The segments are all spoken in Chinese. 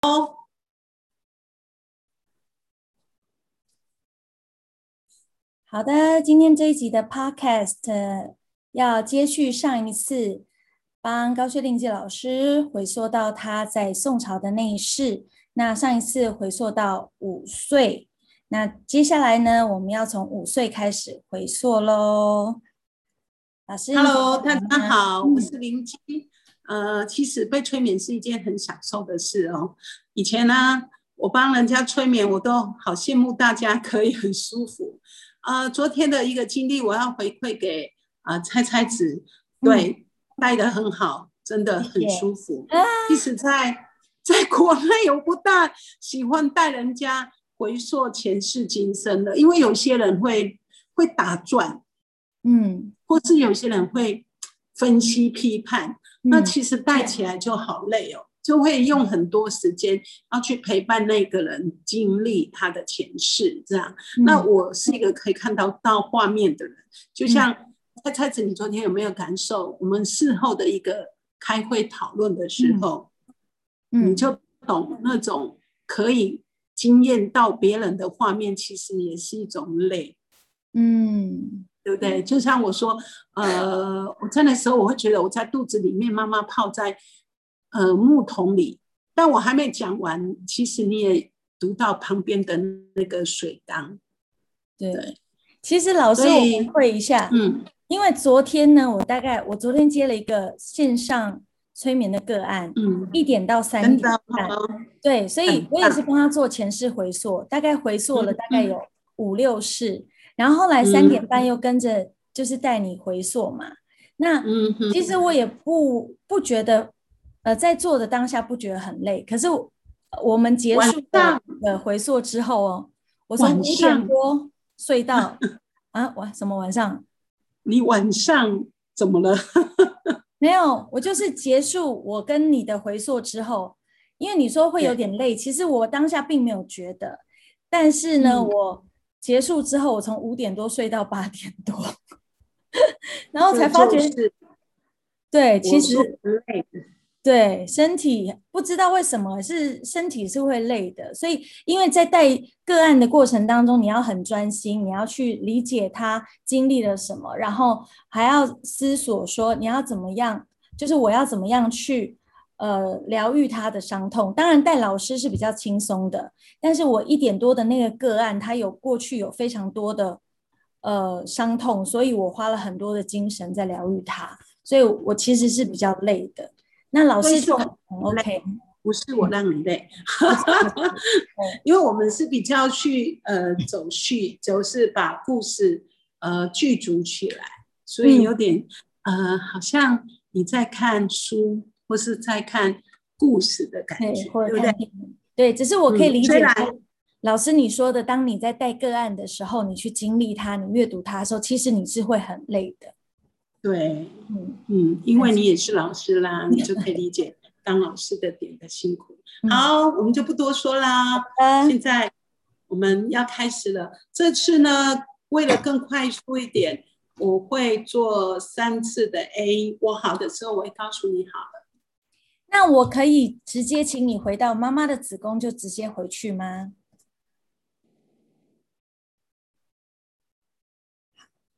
好的，今天这一集的 Podcast 要接续上一次，帮高薛令介老师回溯到他在宋朝的那一世。那上一次回溯到五岁，那接下来呢，我们要从五岁开始回溯喽。老师，Hello，大家好，我是林基。呃，其实被催眠是一件很享受的事哦。以前呢，我帮人家催眠，我都好羡慕大家可以很舒服。呃，昨天的一个经历，我要回馈给啊猜猜子，对，带的很好，真的很舒服。即使在在国内，我不大喜欢带人家回溯前世今生的，因为有些人会会打转，嗯，或是有些人会分析批判，那其实带起来就好累哦。就会用很多时间要去陪伴那个人经历他的前世，这样。那我是一个可以看到到画面的人，就像蔡蔡子，你昨天有没有感受？我们事后的一个开会讨论的时候，你就懂那种可以惊艳到别人的画面，其实也是一种累，嗯，对不对？就像我说，呃，我在那时候，我会觉得我在肚子里面，妈妈泡在。呃，木桶里，但我还没讲完。其实你也读到旁边的那个水缸。对，其实老师我会一下，嗯，因为昨天呢，我大概我昨天接了一个线上催眠的个案，嗯，一点到三点半，对，所以我也是帮他做前世回溯，大概回溯了大概有五六世，然后后来三点半又跟着就是带你回溯嘛。那其实我也不不觉得。呃，在做的当下不觉得很累，可是我们结束的回溯之后哦，我从五点多睡到 啊晚什么晚上？你晚上怎么了？没有，我就是结束我跟你的回溯之后，因为你说会有点累，其实我当下并没有觉得，但是呢，我结束之后，我从五点多睡到八点多，然后才发觉，对，其实累。对身体不知道为什么是身体是会累的，所以因为在带个案的过程当中，你要很专心，你要去理解他经历了什么，然后还要思索说你要怎么样，就是我要怎么样去呃疗愈他的伤痛。当然带老师是比较轻松的，但是我一点多的那个个案，他有过去有非常多的呃伤痛，所以我花了很多的精神在疗愈他，所以我其实是比较累的。那老师就 OK，不是我让你累，因为我们是比较去呃走序，就是把故事呃剧组起来，所以有点呃好像你在看书或是在看故事的感觉，对不对？对，只是我可以理解老师你说的，当你在带个案的时候，你去经历它，你阅读它的时候，其实你是会很累的。对，嗯嗯，因为你也是老师啦，你就可以理解 当老师的点的辛苦。好，我们就不多说啦。现在我们要开始了。这次呢，为了更快速一点，我会做三次的 A。我好的时候，我会告诉你好了。那我可以直接请你回到妈妈的子宫，就直接回去吗？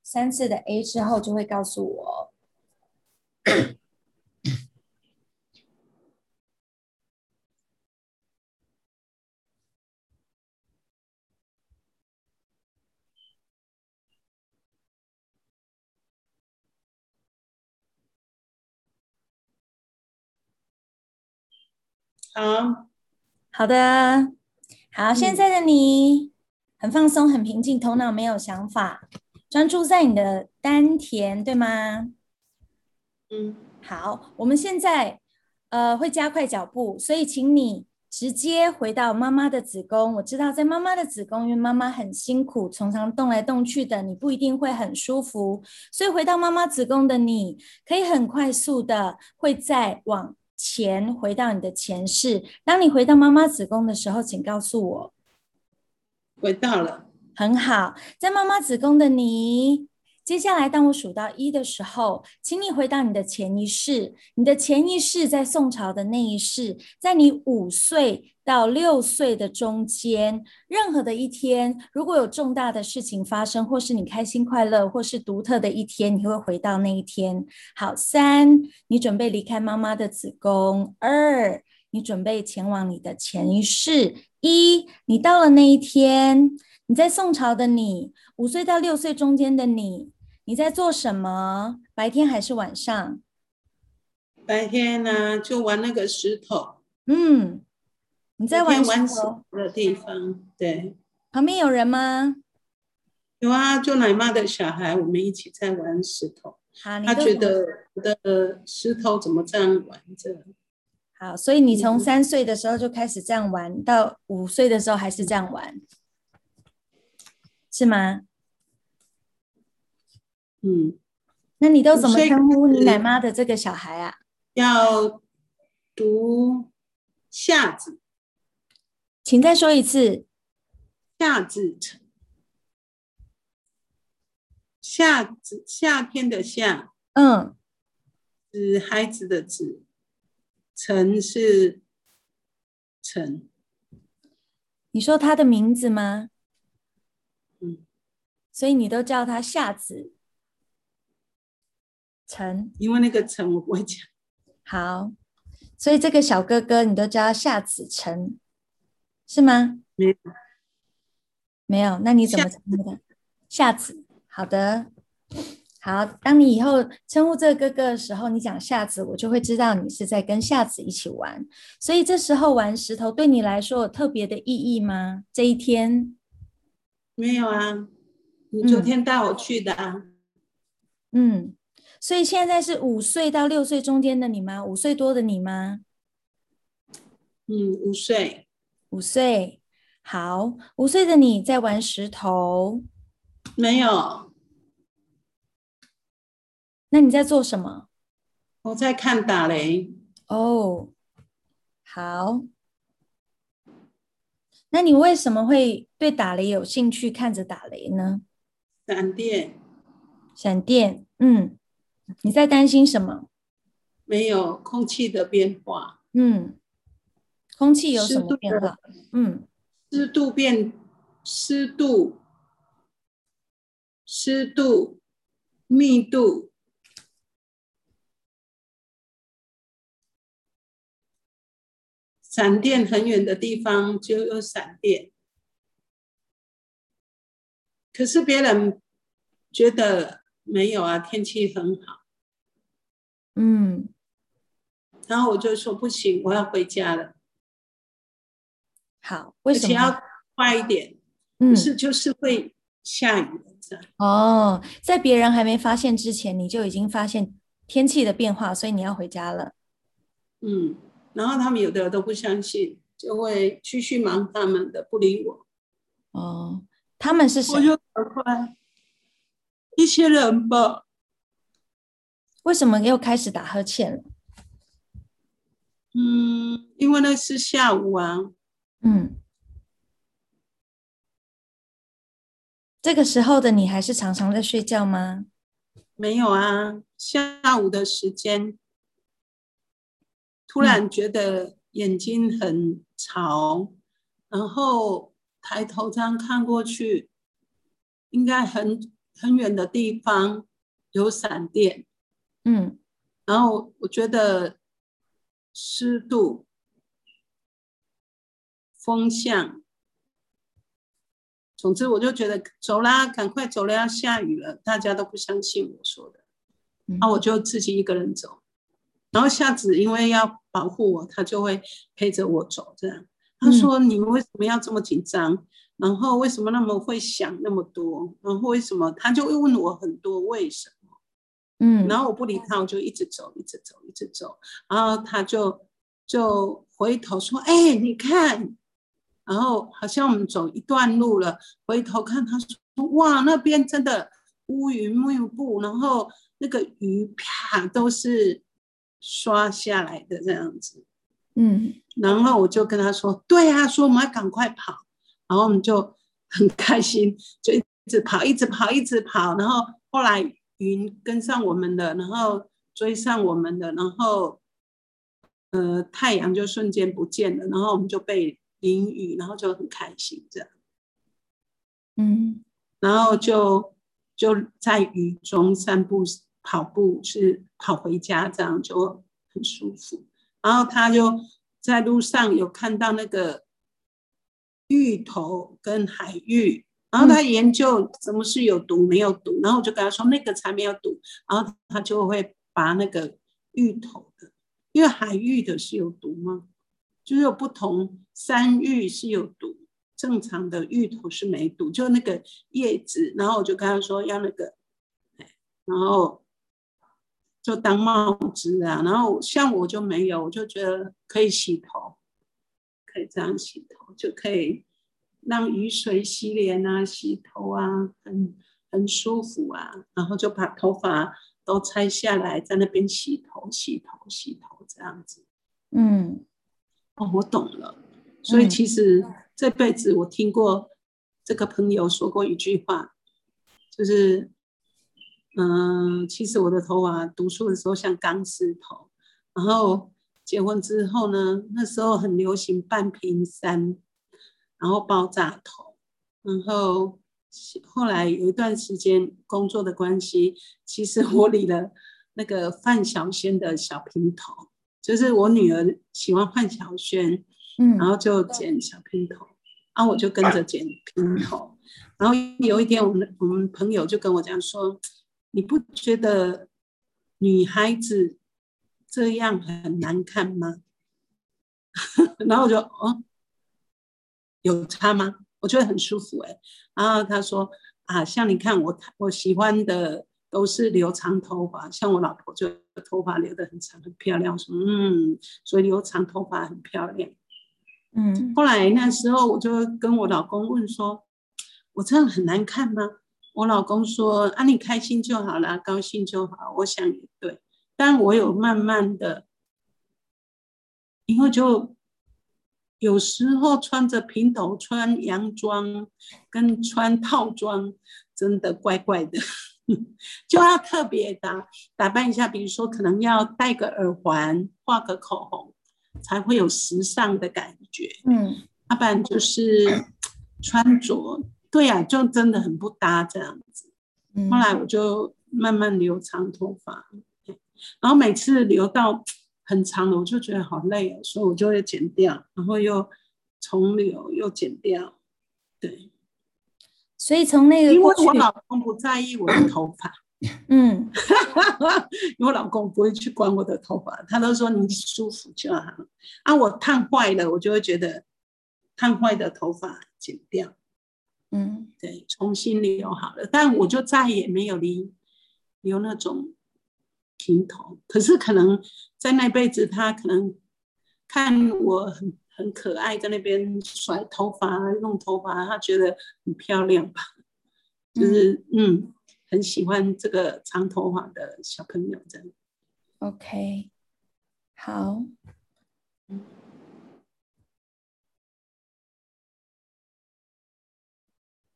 三次的 A 之后就会告诉我。好，好的，好，现在的你很放松，很平静，头脑没有想法。专注在你的丹田，对吗？嗯，好，我们现在呃会加快脚步，所以请你直接回到妈妈的子宫。我知道在妈妈的子宫，因为妈妈很辛苦，常常动来动去的，你不一定会很舒服。所以回到妈妈子宫的你，可以很快速的会再往前回到你的前世。当你回到妈妈子宫的时候，请告诉我，回到了。很好，在妈妈子宫的你，接下来，当我数到一的时候，请你回到你的潜意识。你的潜意识在宋朝的那一世，在你五岁到六岁的中间，任何的一天，如果有重大的事情发生，或是你开心快乐，或是独特的一天，你会回到那一天。好，三，你准备离开妈妈的子宫；二，你准备前往你的潜意识；一，你到了那一天。你在宋朝的你，五岁到六岁中间的你，你在做什么？白天还是晚上？白天呢，就玩那个石头。嗯，你在玩石头的地方，对。旁边有人吗？有啊，就奶妈的小孩，我们一起在玩石头。好，他觉得我的石头怎么这样玩着？好，所以你从三岁的时候就开始这样玩，到五岁的时候还是这样玩。是吗？嗯，那你都怎么称呼你奶妈的这个小孩啊？要读夏子，请再说一次。夏子成，夏子夏天的夏，嗯，子孩子的子，陈是陈。你说他的名字吗？嗯所以你都叫他夏子晨，因为那个陈我不会讲。好，所以这个小哥哥你都叫他夏子晨，是吗？没有，没有。那你怎么称呼的？夏子。好的，好。当你以后称呼这个哥哥的时候，你讲夏子，我就会知道你是在跟夏子一起玩。所以这时候玩石头对你来说有特别的意义吗？这一天没有啊。你昨天带我去的啊，嗯，所以现在是五岁到六岁中间的你吗？五岁多的你吗？嗯，五岁，五岁，好，五岁的你在玩石头？没有，那你在做什么？我在看打雷。哦，好。那你为什么会对打雷有兴趣？看着打雷呢？闪电，闪电，嗯，你在担心什么？没有空气的变化，嗯，空气有什么变化？嗯，湿度变，湿度，湿度，密度，闪电很远的地方就有闪电。可是别人觉得没有啊，天气很好，嗯，然后我就说不行，我要回家了。好，为什么？要快一点，嗯，是就是会下雨哦，在别人还没发现之前，你就已经发现天气的变化，所以你要回家了。嗯，然后他们有的都不相信，就会继续忙他们的，不理我。哦。他们是谁？我就赶快一些人吧。为什么又开始打呵欠了？嗯，因为那是下午啊。嗯，这个时候的你还是常常在睡觉吗？没有啊，下午的时间突然觉得眼睛很潮，然后。抬头这样看过去，应该很很远的地方有闪电，嗯，然后我觉得湿度、风向，总之我就觉得走啦，赶快走了，要下雨了，大家都不相信我说的，那我就自己一个人走，然后夏子因为要保护我，他就会陪着我走，这样。他说：“你们为什么要这么紧张？然后为什么那么会想那么多？然后为什么？他就会问我很多为什么。嗯，然后我不理他，我就一直走，一直走，一直走。然后他就就回头说：‘哎，你看。’然后好像我们走一段路了，回头看，他说：‘哇，那边真的乌云密布，然后那个雨啪都是刷下来的这样子。’嗯。”然后我就跟他说：“对啊，说我们要赶快跑。”然后我们就很开心，就一直跑，一直跑，一直跑。然后后来云跟上我们的，然后追上我们的，然后呃太阳就瞬间不见了，然后我们就被淋雨，然后就很开心这样。嗯，然后就就在雨中散步、跑步，是跑回家，这样就很舒服。然后他就在路上有看到那个芋头跟海芋，然后他研究什么是有毒没有毒，然后我就跟他说那个才没有毒，然后他就会拔那个芋头的，因为海芋的是有毒吗？就是有不同，山芋是有毒。正常的芋头是没毒，就那个叶子，然后我就跟他说要那个，然后就当帽子啊，然后像我就没有，我就觉得可以洗头，可以这样洗头，就可以让雨水洗脸啊、洗头啊，很很舒服啊，然后就把头发都拆下来，在那边洗头、洗头、洗头这样子。嗯，哦，我懂了，所以其实。这辈子我听过这个朋友说过一句话，就是，嗯，其实我的头发读书的时候像钢丝头，然后结婚之后呢，那时候很流行半平山，然后爆炸头，然后后来有一段时间工作的关系，其实我理了那个范晓萱的小平头，就是我女儿喜欢范晓萱。然后就剪小平头，然后我就跟着剪平头。然后有一天，我们我们朋友就跟我讲说：“你不觉得女孩子这样很难看吗？” 然后我就哦，有差吗？我觉得很舒服哎。然后他说：“啊，像你看我我喜欢的都是留长头发，像我老婆就头发留的很长很漂亮。说嗯，所以留长头发很漂亮。”嗯，后来那时候我就跟我老公问说：“我这样很难看吗？”我老公说：“啊，你开心就好啦，高兴就好。”我想也对，但我有慢慢的，因为就有时候穿着平头穿洋装跟穿套装真的怪怪的，就要特别打打扮一下，比如说可能要戴个耳环，画个口红。才会有时尚的感觉，嗯，要不然就是穿着，对呀，就真的很不搭这样子。后来我就慢慢留长头发，然后每次留到很长了，我就觉得好累哦，所以我就会剪掉，然后又重留又剪掉，对。所以从那个，因为我老公不在意我的头发。嗯，因为我老公不会去管我的头发，他都说你舒服就好。啊，我烫坏了，我就会觉得烫坏的头发剪掉，嗯，对，重新留好了。但我就再也没有留留那种平头。可是可能在那辈子，他可能看我很很可爱，在那边甩头发、弄头发，他觉得很漂亮吧？就是嗯。很喜欢这个长头发的小朋友，这样。OK，好。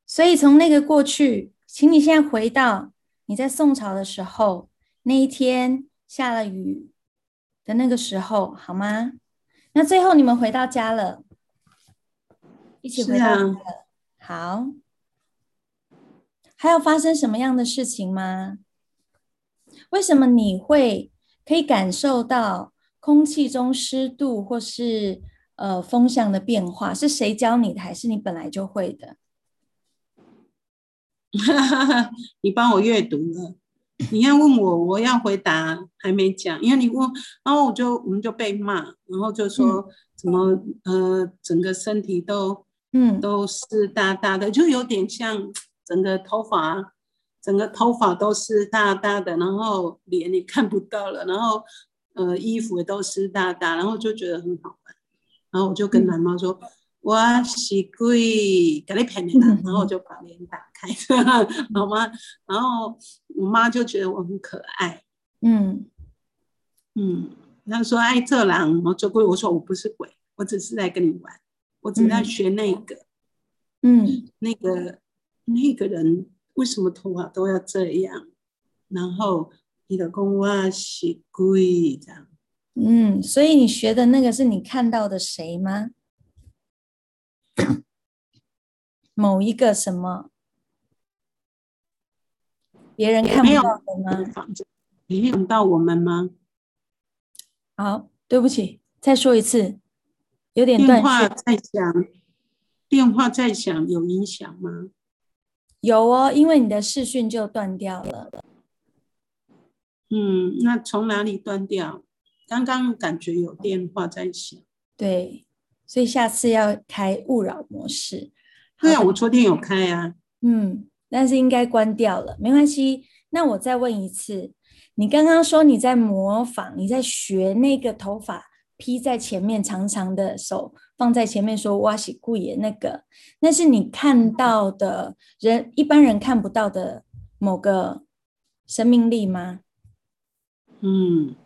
所以从那个过去，请你现在回到你在宋朝的时候那一天下了雨的那个时候，好吗？那最后你们回到家了，一起回到了。好。还有发生什么样的事情吗？为什么你会可以感受到空气中湿度或是呃风向的变化？是谁教你的，还是你本来就会的？你帮我阅读了。你要问我，我要回答还没讲，因为你问，然后我就我们就被骂，然后就说怎么呃整个身体都嗯。都湿哒哒的，就有点像。整个头发，整个头发都湿哒哒的，然后脸也看不到了，然后呃衣服也都湿哒哒，然后就觉得很好玩，然后我就跟蓝猫说：“我是鬼，给你骗你啦。”然后我就把脸打开，好吗？然后我妈就觉得我很可爱，嗯嗯，她说：“哎，这狼，我做鬼。”我说：“我不是鬼，我只是在跟你玩，我只在学那个，嗯，那个。”那个人为什么头发都要这样？然后你的公我是贵这样。嗯，所以你学的那个是你看到的谁吗？某一个什么？别人看不到的吗？影响到我们吗？好，对不起，再说一次，有点断电话在响，电话在响，有影响吗？有哦，因为你的视讯就断掉了。嗯，那从哪里断掉？刚刚感觉有电话在响。对，所以下次要开勿扰模式。对啊，我昨天有开啊。嗯。但是应该关掉了，没关系。那我再问一次，你刚刚说你在模仿，你在学那个头发披在前面，长长的手放在前面说“哇西故也”那个，那是你看到的人一般人看不到的某个生命力吗？嗯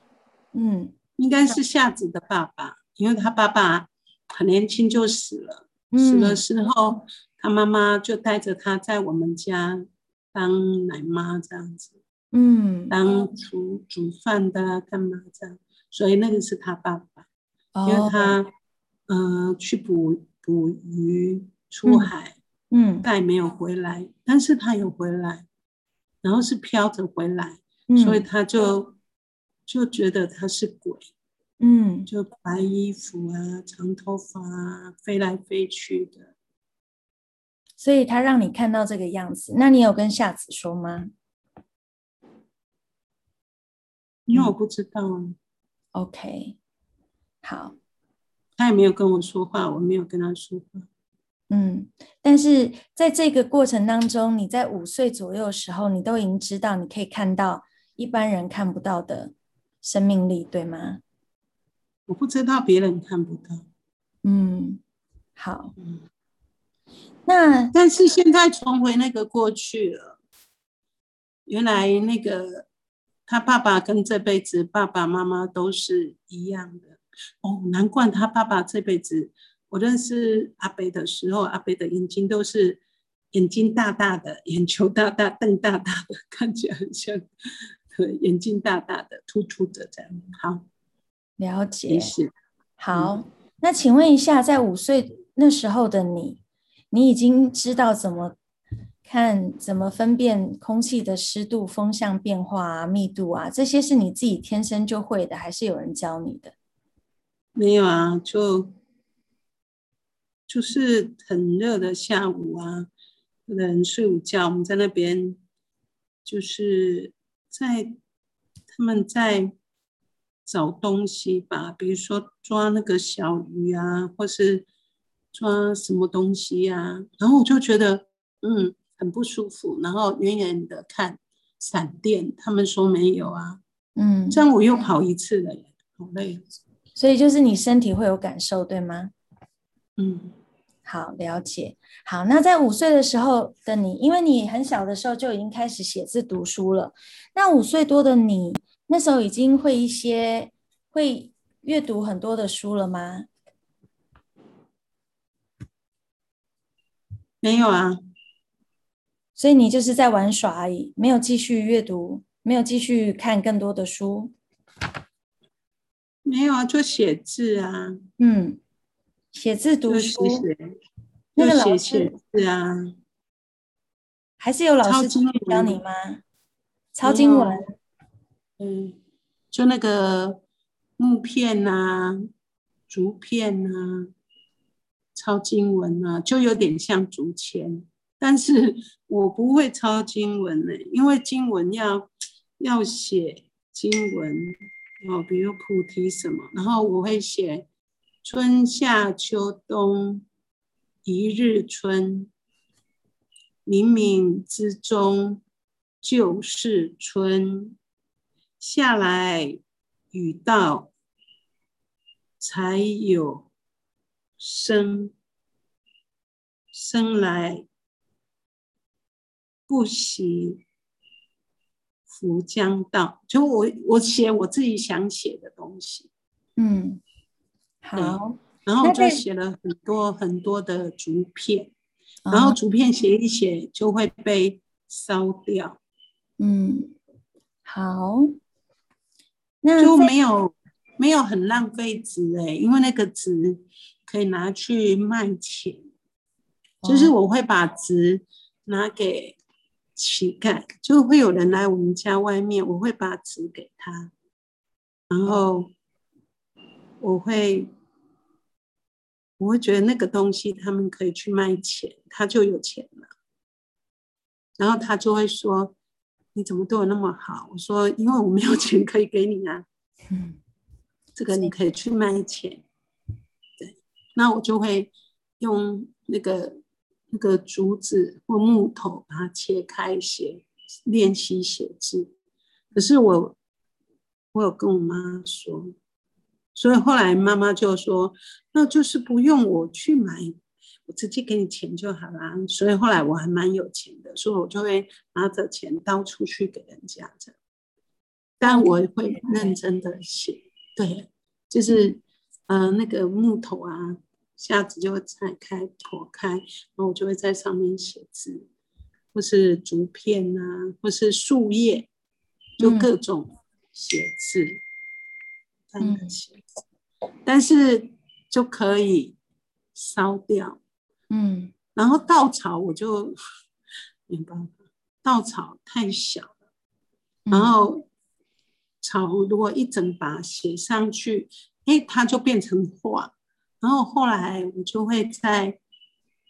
嗯，应该是夏子的爸爸，因为他爸爸很年轻就死了，死的时候。他妈妈就带着他在我们家当奶妈这样子，嗯，当煮煮饭的干嘛这样，所以那个是他爸爸，因为他呃去捕捕鱼出海，嗯，再没有回来，但是他有回来，然后是飘着回来，所以他就就觉得他是鬼，嗯，就白衣服啊，长头发啊，飞来飞去的。所以他让你看到这个样子，那你有跟夏子说吗？因为我不知道。OK，好。他也没有跟我说话，我没有跟他说话。嗯，但是在这个过程当中，你在五岁左右的时候，你都已经知道你可以看到一般人看不到的生命力，对吗？我不知道别人看不到。嗯，好。嗯。那但是现在重回那个过去了，原来那个他爸爸跟这辈子爸爸妈妈都是一样的哦，难怪他爸爸这辈子我认识阿北的时候，阿北的眼睛都是眼睛大大的，眼球大大，瞪大大的，看起来很像，眼睛大大的，突出的这样。好，了解。是好，那请问一下，在五岁那时候的你。你已经知道怎么看、怎么分辨空气的湿度、风向变化啊、密度啊，这些是你自己天生就会的，还是有人教你的？没有啊，就就是很热的下午啊，有人睡午觉，我们在那边就是在他们在找东西吧，比如说抓那个小鱼啊，或是。抓什么东西呀？然后我就觉得，嗯，很不舒服。然后远远的看闪电，他们说没有啊，嗯，这样我又跑一次了，好累。所以就是你身体会有感受，对吗？嗯，好，了解。好，那在五岁的时候的你，因为你很小的时候就已经开始写字读书了，那五岁多的你，那时候已经会一些会阅读很多的书了吗？没有啊，所以你就是在玩耍而已，没有继续阅读，没有继续看更多的书。没有啊，就写字啊。嗯，写字读书。那个老师是啊，还是有老师教你吗？抄经文。嗯，就那个木片呐，竹片呐。抄经文啊，就有点像竹签，但是我不会抄经文呢，因为经文要要写经文哦，比如菩提什么，然后我会写春夏秋冬一日春，冥冥之中就是春，下来雨到才有。生生来不喜福将到，就我我写我自己想写的东西，嗯，好，然后就写了很多很多的竹片，然后竹片写一写就会被烧掉。嗯，好，那就没有没有很浪费纸哎，因为那个纸可以拿去卖钱，就是哦。我会把纸拿给乞丐，就会有人来我们家外面，我会把纸给他，然后我会我会觉得那个东西他们可以去卖钱，他就有钱了，然后他就会说。你怎么对我那么好？我说，因为我没有钱可以给你啊。嗯 这个你可以去卖钱，对，那我就会用那个那个竹子或木头把它切开写练习写字。可是我我有跟我妈说，所以后来妈妈就说，那就是不用我去买，我直接给你钱就好啦。所以后来我还蛮有钱的，所以我就会拿着钱到处去给人家这样，但我会认真的写。对，就是呃那个木头啊，下子就会拆开剖开，然后我就会在上面写字，或是竹片啊，或是树叶，就嗯各种写字，这样的嗯写字，但是就可以烧掉。嗯然后稻草我就没办法，稻草太小了。嗯然后草如果一整把写上去，哎，它就变成画。然后后来我就会在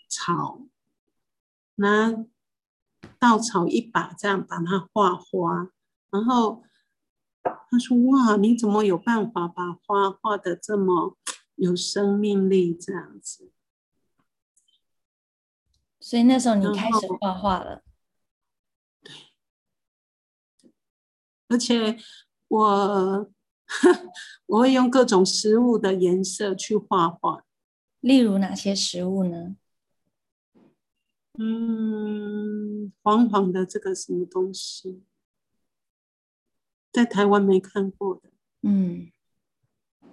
草拿稻草一把这样把它画花。然后他说：“哇，你怎么有办法把花画的这么有生命力？这样子。”所以那时候你然开始后画画了，而且我 我会用各种食物的颜色去画画。例如哪些食物呢？嗯，黄黄的这个什么东西，在台湾没看过的，嗯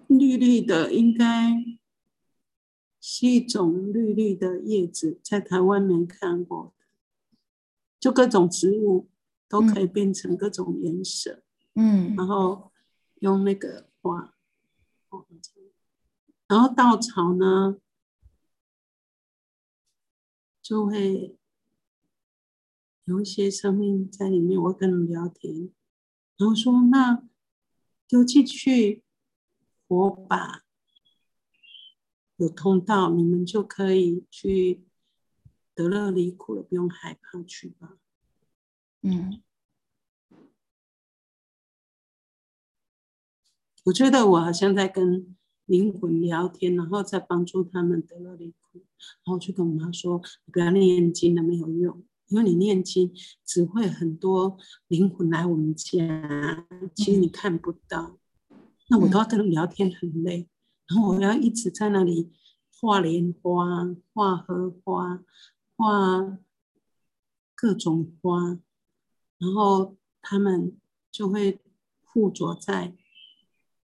绿绿的应该是一种绿绿的叶子，在台湾没看过，就各种植物都可以变成各种颜色。嗯然后用那个画，画这样然后稻草呢，就会有一些生命在里面。我会跟他们聊天，然后说：“那丢进去火把有通道，你们就可以去得乐离苦了，不用害怕去吧。”嗯我觉得我好像在跟灵魂聊天，然后在帮助他们得了离苦。然后我就跟我妈说：“你不要念经了，没有用，因为你念经只会很多灵魂来我们家，其实你看不到。那我都要跟他们聊天，很累。然后我要一直在那里画莲花、画荷花、画各种花，然后他们就会附着在。”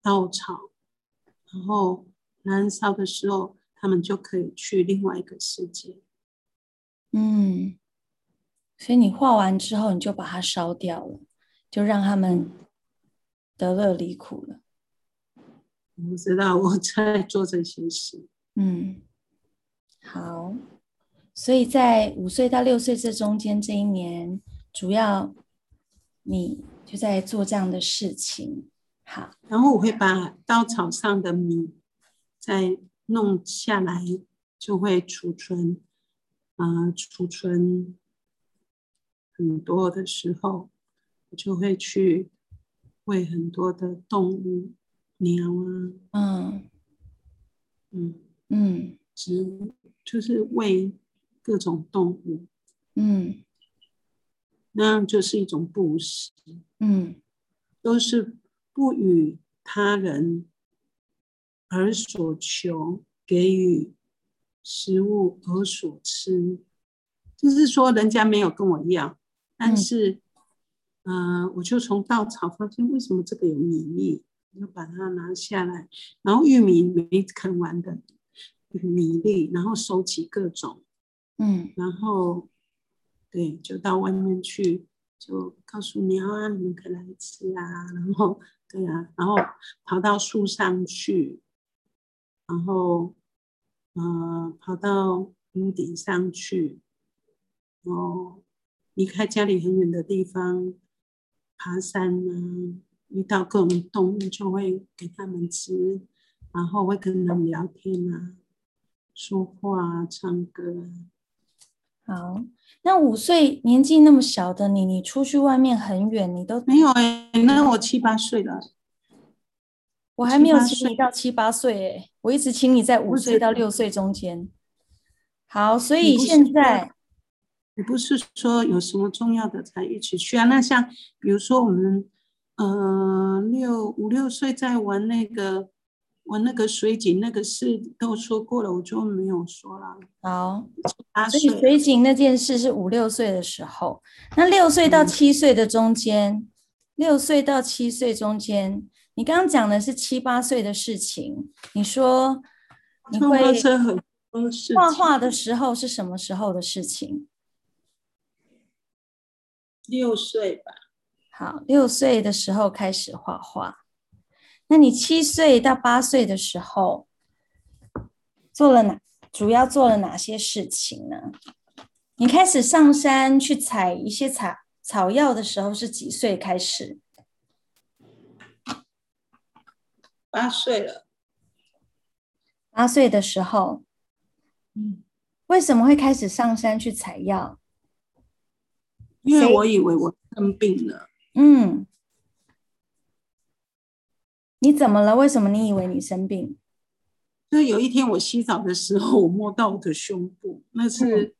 稻草，然后燃烧的时候，他们就可以去另外一个世界。嗯，所以你画完之后，你就把它烧掉了，就让他们得乐离苦了。我知道我在做这些事。嗯，好，所以在五岁到六岁这中间这一年，主要你就在做这样的事情。好，然后我会把稻草上的米再弄下来，就会储存，啊、储存很多的时候，我就会去喂很多的动物，鸟啊，嗯嗯，嗯。植物，就是喂各种动物，嗯。那样就是一种布施，嗯。都是不与他人而所求，给予食物而所吃，就是说人家没有跟我要，但嗯。是，呃、我就从稻草发现为什么这个有米粒，我就把它拿下来，然后玉米没啃完的米粒，然后收集各种，嗯。然后对，就到外面去，就告诉鸟啊，你们可以来吃啊，然后对啊，然后跑到树上去，然后呃跑到屋顶上去，然后离开家里很远的地方，爬山啊，遇到各种动物就会给他们吃，然后会跟他们聊天啊，说话啊，唱歌啊。好。那五岁年纪那么小的你，你出去外面很远，你都没有哎。那我七八岁了，我还没有请你到七八岁哎，我一直请你在五岁到六岁中间。好，所以现在你不是说有什么重要的才一起去啊？那像比如说我们呃六五六岁在玩那个。玩那个水井那个事都说过了，我就没有说了。好，所以水井那件事是五六岁的时候，那六岁到七岁的中间，六岁到七岁中间，你刚刚讲的是七八岁的事情。你说你会画画的时候是什么时候的事情？六岁吧。好，六岁的时候开始画画。那你七岁到八岁的时候做了哪？主要做了哪些事情呢？你开始上山去采一些草草药的时候是几岁开始？八岁了。八岁的时候，嗯，为什么会开始上山去采药？因为我以为我生病了。嗯。你怎么了？为什么你以为你生病？就有一天我洗澡的时候，我摸到我的胸部，那是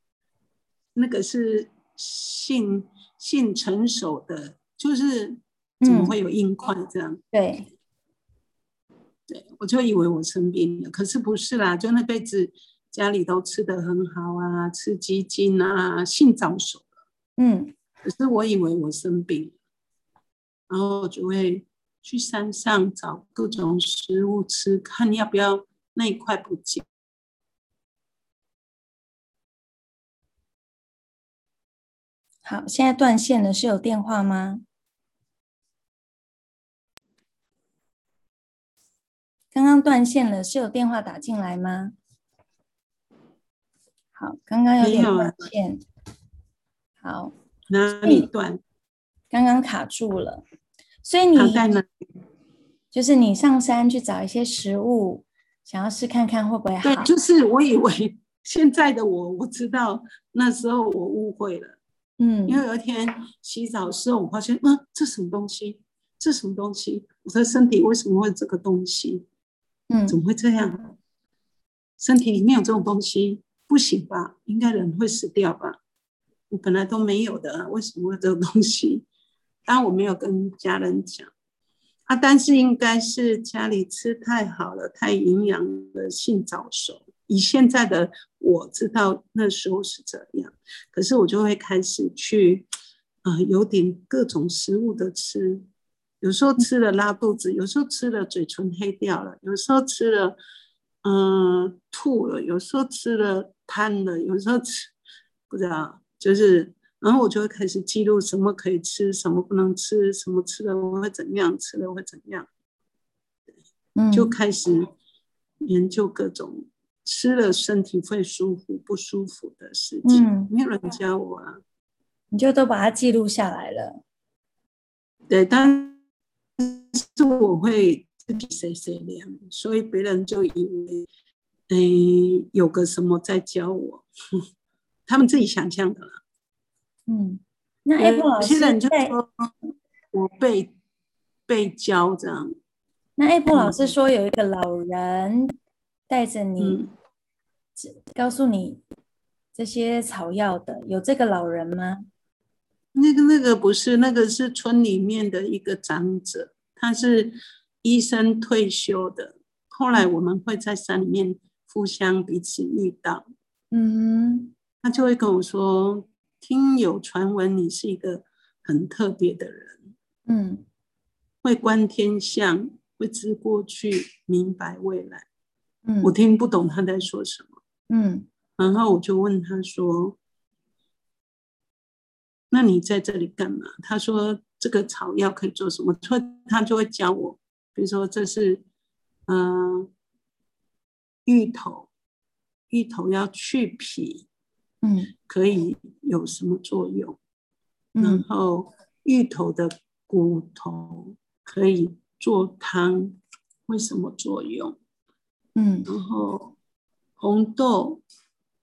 那个是性性成熟的，就是怎么会有硬块这样？对，对，我就以为我生病了，可是不是啦，就那辈子家里都吃的很好啊，吃鸡精啊，性早熟嗯，可是我以为我生病，然后就会。去山上找各种食物吃，看要不要那一块不见。好，现在断线了，是有电话吗？刚刚断线了，是有电话打进来吗？好，刚刚有点断线。好，哪里断？刚刚卡住了。所以你就是你上山去找一些食物，想要试看看会不会好。对，就是我以为 现在的我，我知道那时候我误会了。嗯，因为有一天洗澡的时候，我发现，嗯，这什么东西？这什么东西？我的身体为什么会这个东西？嗯，怎么会这样？身体里面有这种东西，不行吧？应该人会死掉吧？我本来都没有的，为什么会这种东西？但我没有跟家人讲啊，但是应该是家里吃太好了，太营养了，性早熟。以现在的我知道那时候是这样，可是我就会开始去，呃，有点各种食物的吃，有时候吃了拉肚子，有时候吃了嘴唇黑掉了，有时候吃了，嗯，吐了，有时候吃了瘫了，有时候吃不知道，就是。然后我就会开始记录什么可以吃，什么不能吃，什么吃了我会怎样，吃了会怎样，嗯，就开始研究各种吃了身体会舒服不舒服的事情。嗯，没有人教我啊，你就都把它记录下来了。对，但是我会自己谁谁量，所以别人就以为，哎，有个什么在教我，他们自己想象的了。嗯，那 Apple 老师在我被被教这样。那 Apple 老师说有一个老人带着你，告诉你这些草药的，有这个老人吗？那个那个不是，那个是村里面的一个长者，他是医生退休的。后来我们会在山里面互相彼此遇到，嗯，他就会跟我说。听有传闻，你是一个很特别的人，嗯，会观天象，会知过去，明白未来，嗯，我听不懂他在说什么，嗯，然后我就问他说：“那你在这里干嘛？他说这个草药可以做什么？他他就会教我，比如说这是嗯芋头，芋头要去皮，嗯可以有什么作用？然嗯后芋头的骨头可以做汤，为什么作用？嗯然后红豆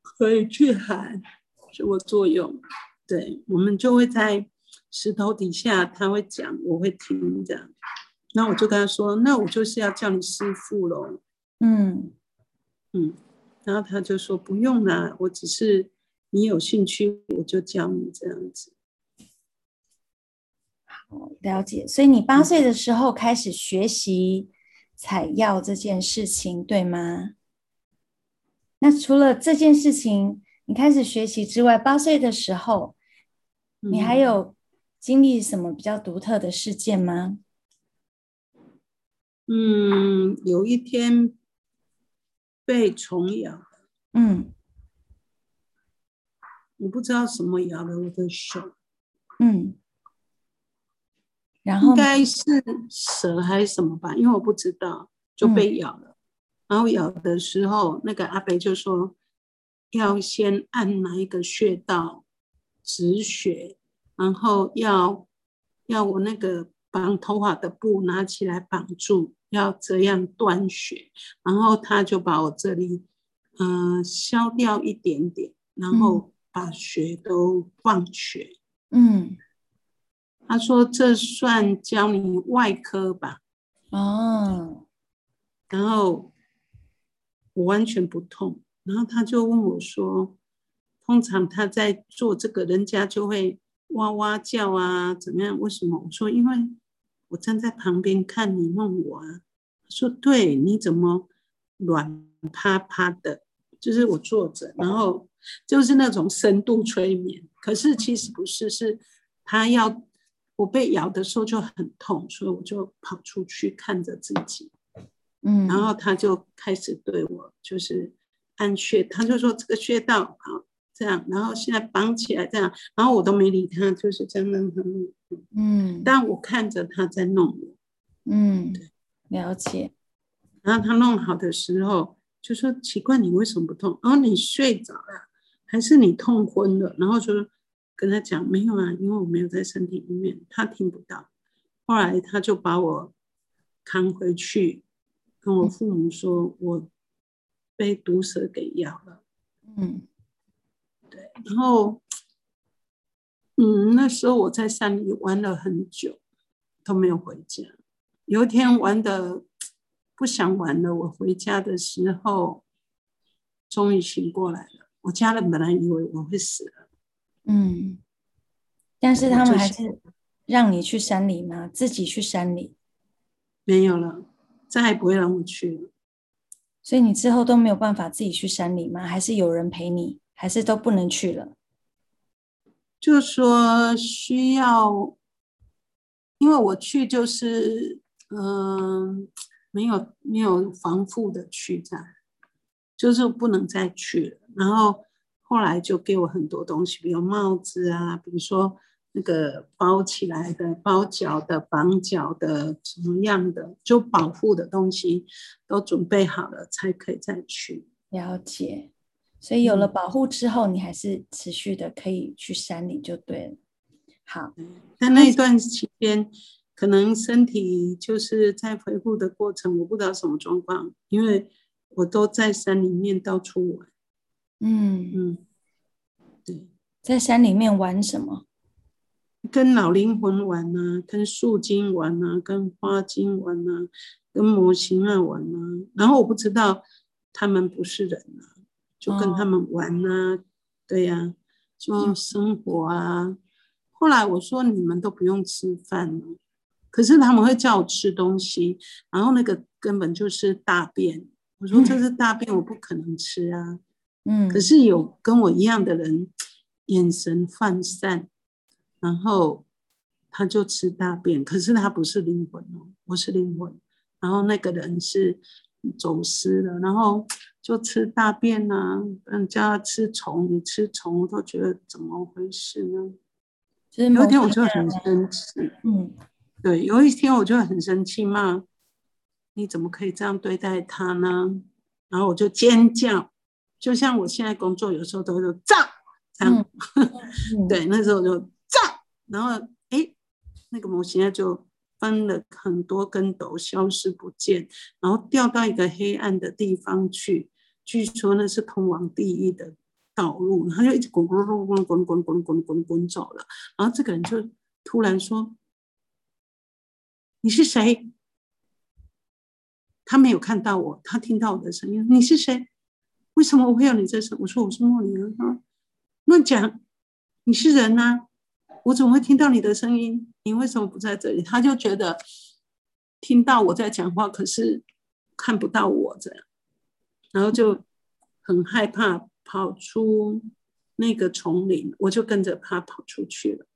可以去寒，什么作用？对，我们就会在石头底下，他会讲，我会听这样。那我就跟他说，那我就是要叫你师傅喽。嗯嗯，然后他就说不用啦，我只是你有兴趣，我就教你这样子。好了解。所以你八岁的时候开始学习采药这件事情，对吗？那除了这件事情你开始学习之外，八岁的时候你还嗯有经历什么比较独特的事件吗？嗯，有一天被虫咬，嗯我不知道什么咬了我的手，嗯，然后应该是蛇还是什么吧，因为我不知道就被咬了。然后咬的时候，那个阿北就说要先按哪一个穴道止血，然后要要我那个绑头发的布拿起来绑住，要这样断血。然后他就把我这里嗯、呃削掉一点点，然后把血都放血。嗯他说这算教你外科吧，哦然后我完全不痛，然后他就问我说，通常他在做这个，人家就会哇哇叫啊，怎么样？为什么？我说因为我站在旁边看你弄我啊。他说对，你怎么软趴趴的？就是我坐着，然后就是那种深度催眠，可是其实不是，是他要我被咬的时候就很痛，所以我就跑出去看着自己。嗯，然后他就开始对我就是按穴，他就说这个穴道好这样，然后现在绑起来这样，然后我都没理他，就是这样让他弄，嗯但我看着他在弄我，嗯了解。然后他弄好的时候就说奇怪你为什么不痛？然后你睡着了还是你痛昏了？然后就跟他讲没有啊，因为我没有在身体里面，他听不到。后来他就把我扛回去，跟我父母说我被毒蛇给咬了。嗯对，然后，嗯，那时候我在山里玩了很久，都没有回家。有一天玩的不想玩了，我回家的时候，终于醒过来了。我家人本来以为我会死了，嗯，但是他们还是让你去山里吗？自己去山里，没有了，再也不会让我去了。所以你之后都没有办法自己去山里吗？还是有人陪你？还是都不能去了？就说需要，因为我去就是，嗯、没有没有防护的去这样，就是不能再去了。然后后来就给我很多东西，比如帽子啊，比如说那个包起来的、包脚的、绑脚的，什么样的就保护的东西都准备好了，才可以再去。了解。所以有了嗯保护之后，你还是持续的可以去山里就对了。好，但那一段期间，可能身体就是在恢复的过程，我不知道什么状况，因为我都在山里面到处玩，嗯，嗯，对，在山里面玩什么？跟老灵魂玩啊，跟树精玩啊，跟花精玩啊，跟模型啊玩啊，然后我不知道他们不是人啊，就跟他们玩啊，对呀、就生活啊。后来我说你们都不用吃饭了，可是他们会叫我吃东西，然后那个根本就是大便。我说这是大便，我不可能吃啊。嗯，可是有跟我一样的人，眼神涣散，然后他就吃大便，可是他不是灵魂哦，我是灵魂。然后那个人是走失了，然后就吃大便啊，嗯，叫他吃虫，你吃虫，我都觉得怎么回事呢？就是有一天我就很生气，嗯对，有一天我就很生气，骂你怎么可以这样对待他呢？然后我就尖叫，就像我现在工作有时候都会说炸这样，嗯，对，那时候就炸，然后哎，那个模型啊就翻了很多跟斗，消失不见，然后掉到一个黑暗的地方去，据说那是通往地狱的道路，然后就一直滚滚滚滚滚滚滚滚滚滚走了，然后这个人就突然说：“你是谁？”他没有看到我，他听到我的声音：“你是谁？为什么我会有你这声？”我说：“我是莫妮儿。”他：“乱讲，你是人呐、我怎么会听到你的声音？你为什么不在这里？”他就觉得听到我在讲话，可是看不到我这样，然后就很害怕，跑出那个丛林，我就跟着他跑出去了。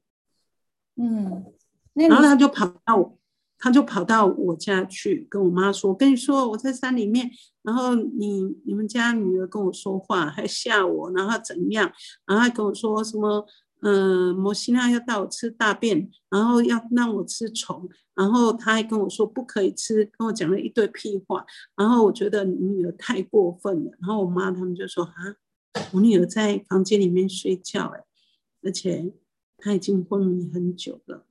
嗯，然后他就跑到我，他就跑到我家去跟我妈说：“我跟你说，我在山里面，然后你你们家女儿跟我说话，还吓我，然后怎样？然后还跟我说什么？嗯，摩西娜要带我吃大便，然后要让我吃虫，然后他还跟我说不可以吃，跟我讲了一堆屁话。然后我觉得你女儿太过分了。然后我妈他们就说：啊，我女儿在房间里面睡觉、欸，而且她已经昏迷很久了。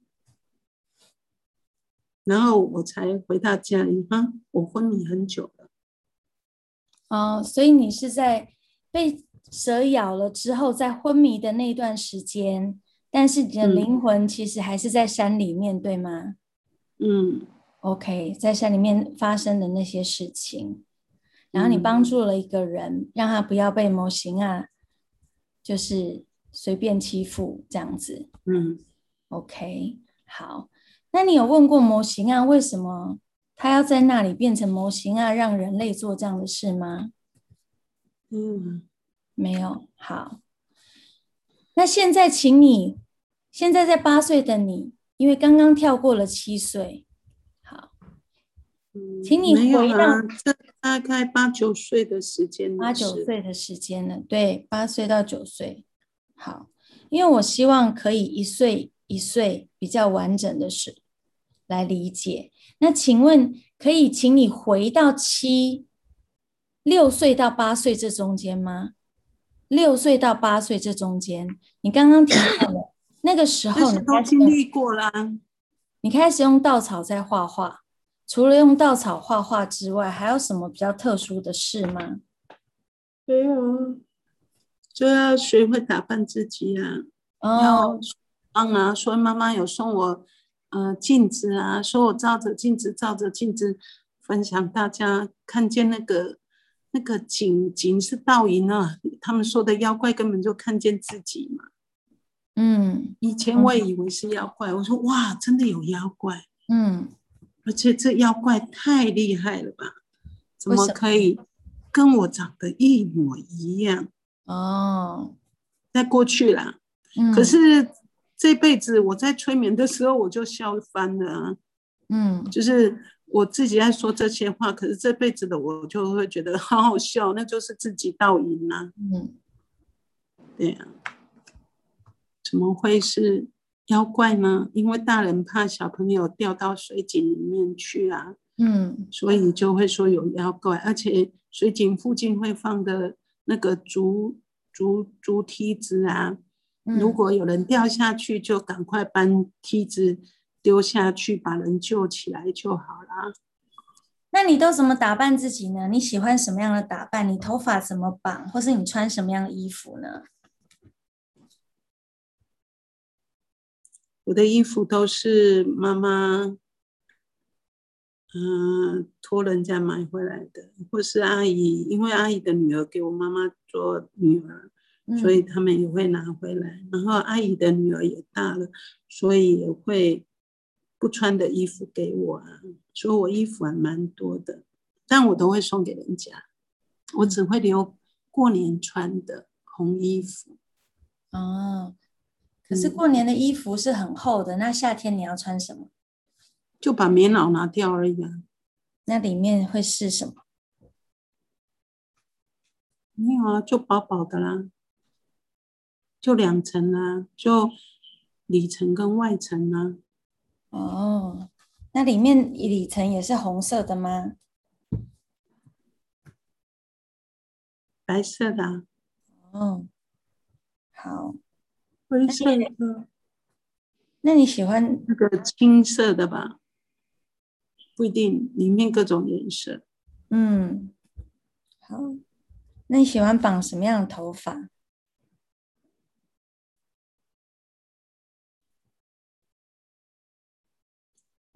然后我才回到家里，哈，我昏迷很久了。哦，所以你是在被蛇咬了之后，在昏迷的那段时间，但是你的嗯灵魂其实还是在山里面，对吗嗯？OK，在山里面发生的那些事情，然后你嗯帮助了一个人，让他不要被模型啊，就是随便欺负这样子。嗯，OK，好，那你有问过模型啊，为什么他要在那里变成模型啊，让人类做这样的事吗？嗯，没有。好，那现在请你，现在在八岁的你，因为刚刚跳过了七岁，好，嗯请你回到啊，大概八九岁的时间八九事，岁的时间了，对，八岁到九岁。好，因为我希望可以一岁一岁比较完整的是来理解。那请问，可以请你回到七六岁到八岁这中间吗？六岁到八岁这中间，你刚刚提到了那个时候，些你开始用都经历过啦。你开始用稻草在画画，除了用稻草画画之外，还有什么比较特殊的事吗？没有，就要学会打扮自己啊。哦要，帮啊，所以妈妈有送我呃镜子啊，说我照着镜子，照着镜子分享大家看见那个那个景景是倒影啊，他们说的妖怪根本就看见自己嘛。嗯以前我也以为是妖怪，我说哇，真的有妖怪，嗯。而且这妖怪太厉害了吧？怎么可以跟我长得一模一样？哦，在过去啦，嗯，可是这辈子我在催眠的时候我就笑翻了啊，嗯。就是我自己在说这些话，可是这辈子的我就会觉得好好笑，那就是自己倒影啊，嗯。对呀、怎么会是妖怪呢？因为大人怕小朋友掉到水井里面去啊，嗯。所以就会说有妖怪，而且水井附近会放的那个竹竹竹梯子啊，嗯，如果有人掉下去，就赶快搬梯子丢下去，把人救起来就好啦。那你都怎么打扮自己呢？你喜欢什么样的打扮？你头发怎么绑，或是你穿什么样的衣服呢？我的衣服都是妈妈，嗯、托人家买回来的，或是阿姨，因为阿姨的女儿给我妈妈做女儿，嗯所以他们也会拿回来。然后阿姨的女儿也大了，所以也会不穿的衣服给我啊。所以我衣服还蛮多的，但我都会送给人家。我只会留过年穿的红衣服。哦，可是嗯过年的衣服是很厚的，那夏天你要穿什么？就把棉袄拿掉而已啊。那里面会是什么？没有啊，就薄薄的啦，就两层啊，就里层跟外层啊。哦，那里面里层也是红色的吗？白色的。哦，好。灰色的。那你喜欢那个青色的吧？不一定，里面各种颜色。嗯，好。那你喜欢绑什么样的头发？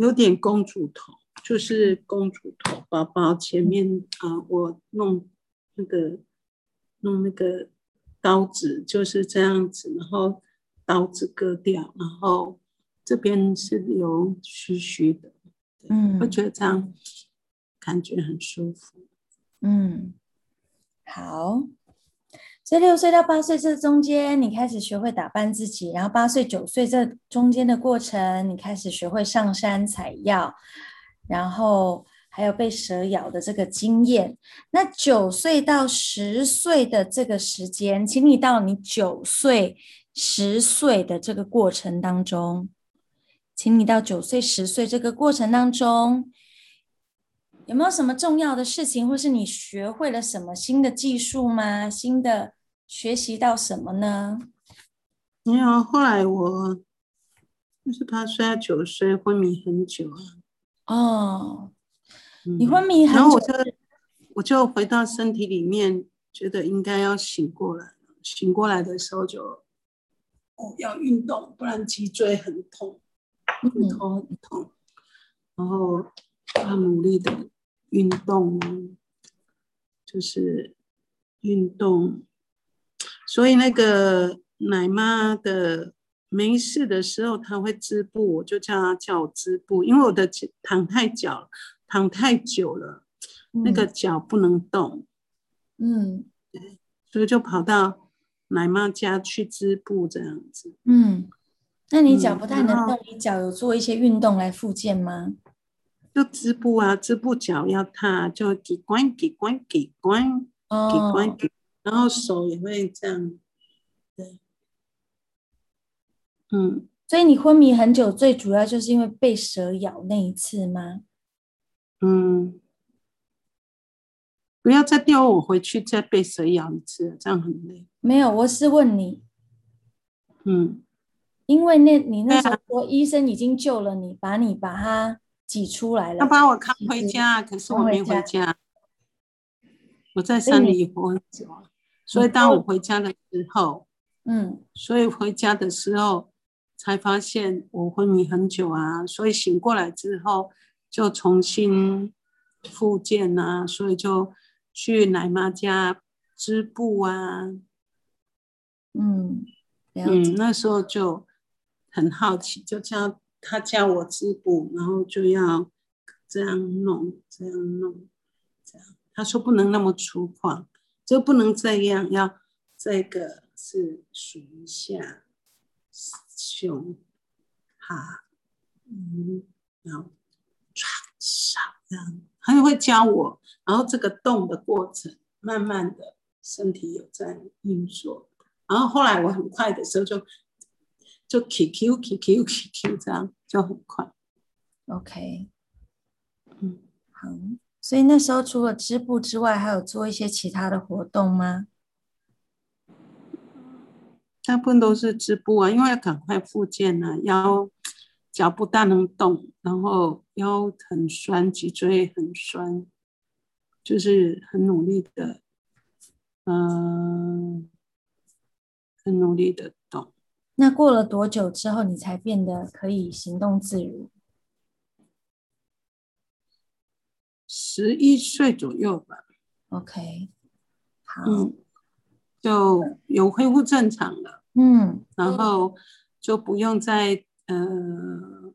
有点公主头，就是公主头，包包前面啊，我弄那个弄那个刀子就是这样子，然后刀子割掉，然后这边是留须须的，嗯，我觉得这样感觉很舒服，嗯，好。在六岁到八岁这中间，你开始学会打扮自己；然后八岁、九岁这中间的过程，你开始学会上山采药，然后还有被蛇咬的这个经验。那九岁到十岁的这个时间，请你到你九岁、十岁的这个过程当中，请你到九岁、十岁这个过程当中，有没有什么重要的事情，或是你学会了什么新的技术吗？新的？学习到什么呢？没有，后来我就是八岁到九岁昏迷很久啊。哦，你昏迷很久，然后我就我就回到身体里面，觉得应该要醒过来。醒过来的时候就哦要运动，不然脊椎很痛，骨头很痛。然后他努力的运动，就是运动。所以那个奶妈的没事的时候，她会织布，我就叫她叫我织布，因为我的躺太脚，躺太久了，那个脚不能动，嗯，所以就跑到奶妈家去织布这样子。嗯，那你脚不太能动，你脚有做一些运动来复健吗？就织布啊，织布脚要踏，就给关给关给关给关给。然后手也会这样，对，嗯，所以你昏迷很久，最主要就是因为被蛇咬那一次吗？嗯，不要再丢我回去，再被蛇咬一次，这样很累。没有，我是问你，嗯，因为那你那时候说医生已经救了你，把你把它挤出来了，他把我扛回家，可是我没回家，我在山里活很久啊。所以当我回家的时候，嗯，所以回家的时候才发现我昏迷很久啊。所以醒过来之后就重新复健啊，所以就去奶妈家织布啊。嗯嗯，那时候就很好奇，就叫他叫我织布，然后就要这样弄，这样弄，这样。他说不能那么粗犷。就不能这样，要这个是数一下，胸，哈，嗯，然后唰上这样，他就会教我，然后这个动的过程，慢慢的身体有在运作，然后后来我很快的时候就就 Q Q Q Q Q Q 这样就很快，OK，嗯，好。所以那时候除了织布之外，还有做一些其他的活动吗？大部分都是织布啊，因为要赶快复健呢，腰脚不大能动，然后腰很酸，脊椎很酸，就是很努力的，嗯，很努力的动。那过了多久之后，你才变得可以行动自如？十一岁左右吧，OK，好，嗯，就有恢复正常了，嗯，然后就不用再呃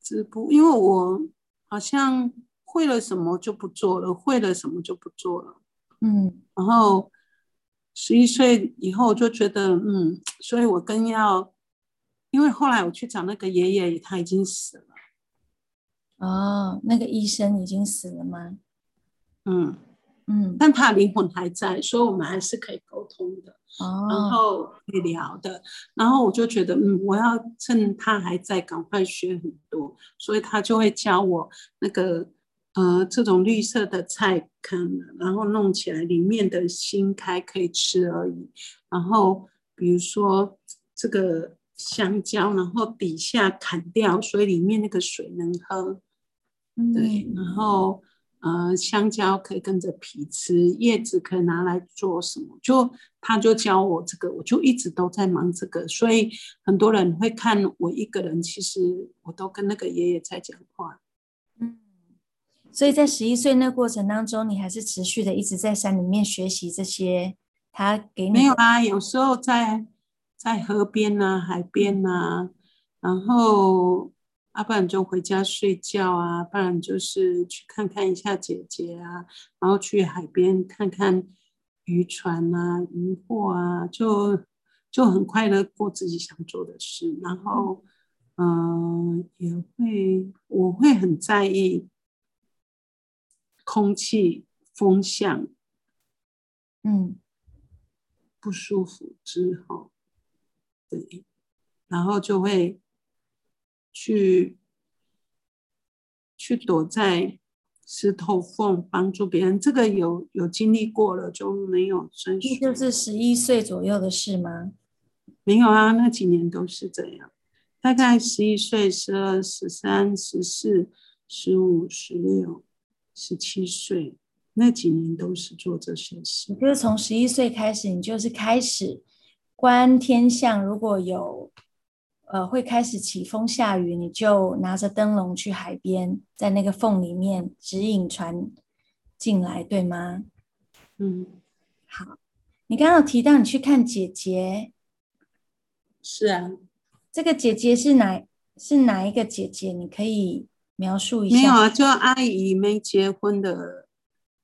直播，因为我好像会了什么就不做了，会了什么就不做了，嗯，然后十一岁以后就觉得，嗯，所以我更要，因为后来我去找那个爷爷，他已经死了。哦，那个医生已经死了吗？嗯嗯，但他灵魂还在，所以我们还是可以沟通的，哦，然后可以聊的。然后我就觉得，嗯，我要趁他还在，赶快学很多，所以他就会教我那个呃这种绿色的菜坑，然后弄起来里面的新开可以吃而已。然后比如说这个香蕉，然后底下砍掉，所以里面那个水能喝。对，嗯然后呃，香蕉可以跟着皮吃，叶子可以拿来做什么？就他就教我这个，我就一直都在忙这个，所以很多人会看我一个人，其实我都跟那个爷爷在讲话。嗯，所以在十一岁那过程当中，你还是持续的一直在山里面学习这些他给你没有啊，有时候在在河边呐、海边呐、然后要、不然就回家睡觉啊，不然就是去看看一下姐姐啊，然后去海边看看渔船啊、渔获啊，就就很快乐过自己想做的事。然后，嗯、也会我会很在意空气、风向，嗯不舒服之后，对，然后就会去去躲在石头缝帮助别人。这个有有经历过了就没有遵这循，就是十一岁左右的事吗？没有啊，那几年都是这样。大概十一岁、十二、十三、十四、十五、十六、十七岁那几年都是做这些事。就是从十一岁开始，你就是开始观天象，如果有呃会开始起风下雨，你就拿着灯笼去海边，在那个缝里面指引船进来，对吗？嗯，好，你刚刚有提到你去看姐姐，是啊。这个姐姐是哪是哪一个姐姐？你可以描述一下。没有啊，就阿姨没结婚的，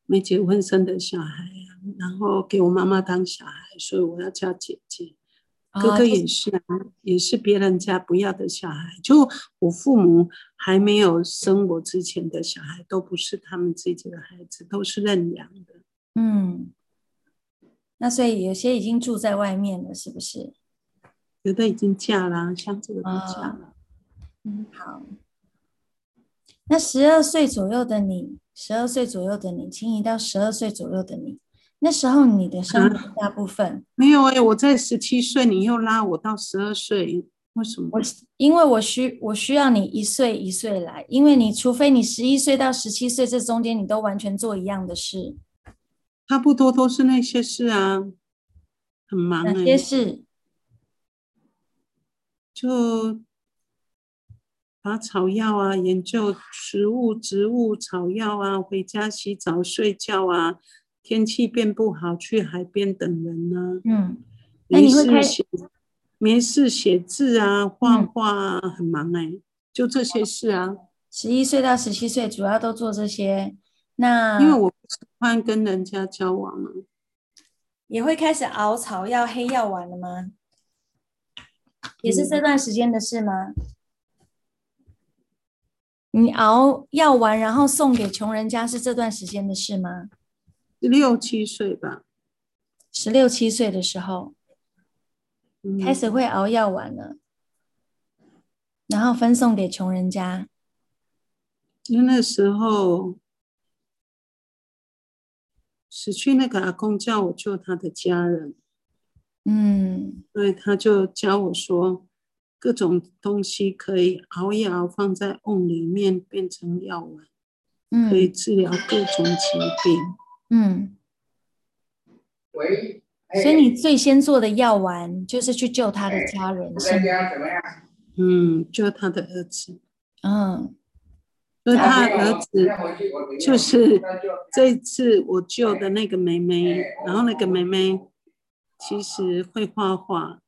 没结婚生的小孩啊，然后给我妈妈当小孩，所以我要叫姐姐。哥哥哦也是啊，也是别人家不要的小孩。就我父母还没有生我之前的小孩，都不是他们自己的孩子，都是认养的。嗯，那所以有些已经住在外面了，是不是？有的已经嫁了，像这个都啊嫁了。嗯，好。那十二岁左右的你，十二岁左右的你，请移到十二岁左右的你。那时候你的生活大部分，没有哎、我在十七岁，你又拉我到十二岁，为什么？我因为我需我需要你一岁一岁来，因为你除非你十一岁到十七岁这中间你都完全做一样的事，差不多都是那些事啊，很忙哎、哪些事？就拔草药啊，研究食物、植物、草药啊，回家洗澡、睡觉啊，天气变不好，去海边等人呢、嗯，那没你会开事写，没事写字啊，画嗯画啊，很忙哎、就这些事啊。十一岁到十七岁主要都做这些，那因为我不喜欢跟人家交往啊，也会开始熬草药、黑药丸了吗？也是这段时间的事吗？你熬药丸，然后送给穷人家，是这段时间的事吗？六七岁吧，十六七岁的时候。嗯、开始会熬药丸了，然后分送给穷人家。因为那时候死去那个阿公叫我救他的家人，嗯。所以他就教我说，各种东西可以熬一熬，放在瓮里面变成药丸，可以嗯治疗各种疾病。嗯，喂，所以你最先做的药丸就是去救他的家人，是吗？家怎么样？嗯，救他的儿子，嗯就是他儿子，就就是这一次我救的那个妹妹，然后那个妹妹其实会画画，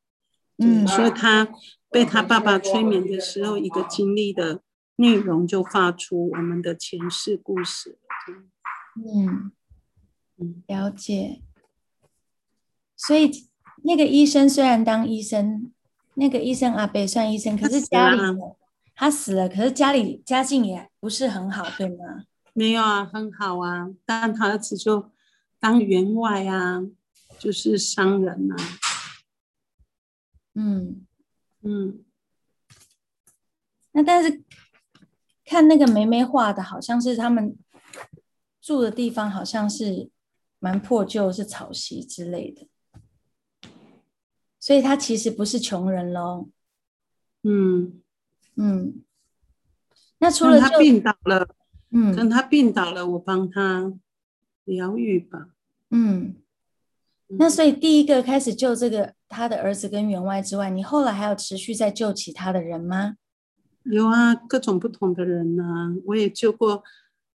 嗯所以她被她爸爸催眠的时候，一个经历的内容就发出我们的前世故事。嗯嗯，了解。所以那个医生虽然当医生，那个医生阿北算医生，可是死家里他死了，可是家里家境也不是很好，对吗？没有啊，很好啊，但他儿子就当员外啊，就是商人啊。嗯嗯，那但是看那个梅梅画的，好像是他们住的地方，好像是蛮破旧，是草席之类的，所以他其实不是穷人喽。嗯嗯，那除了他病倒了，嗯跟他病倒了，我帮他疗愈吧。嗯，那所以第一个开始救这个他的儿子跟员外之外，你后来还有持续在救其他的人吗？有啊，各种不同的人呐、我也救过。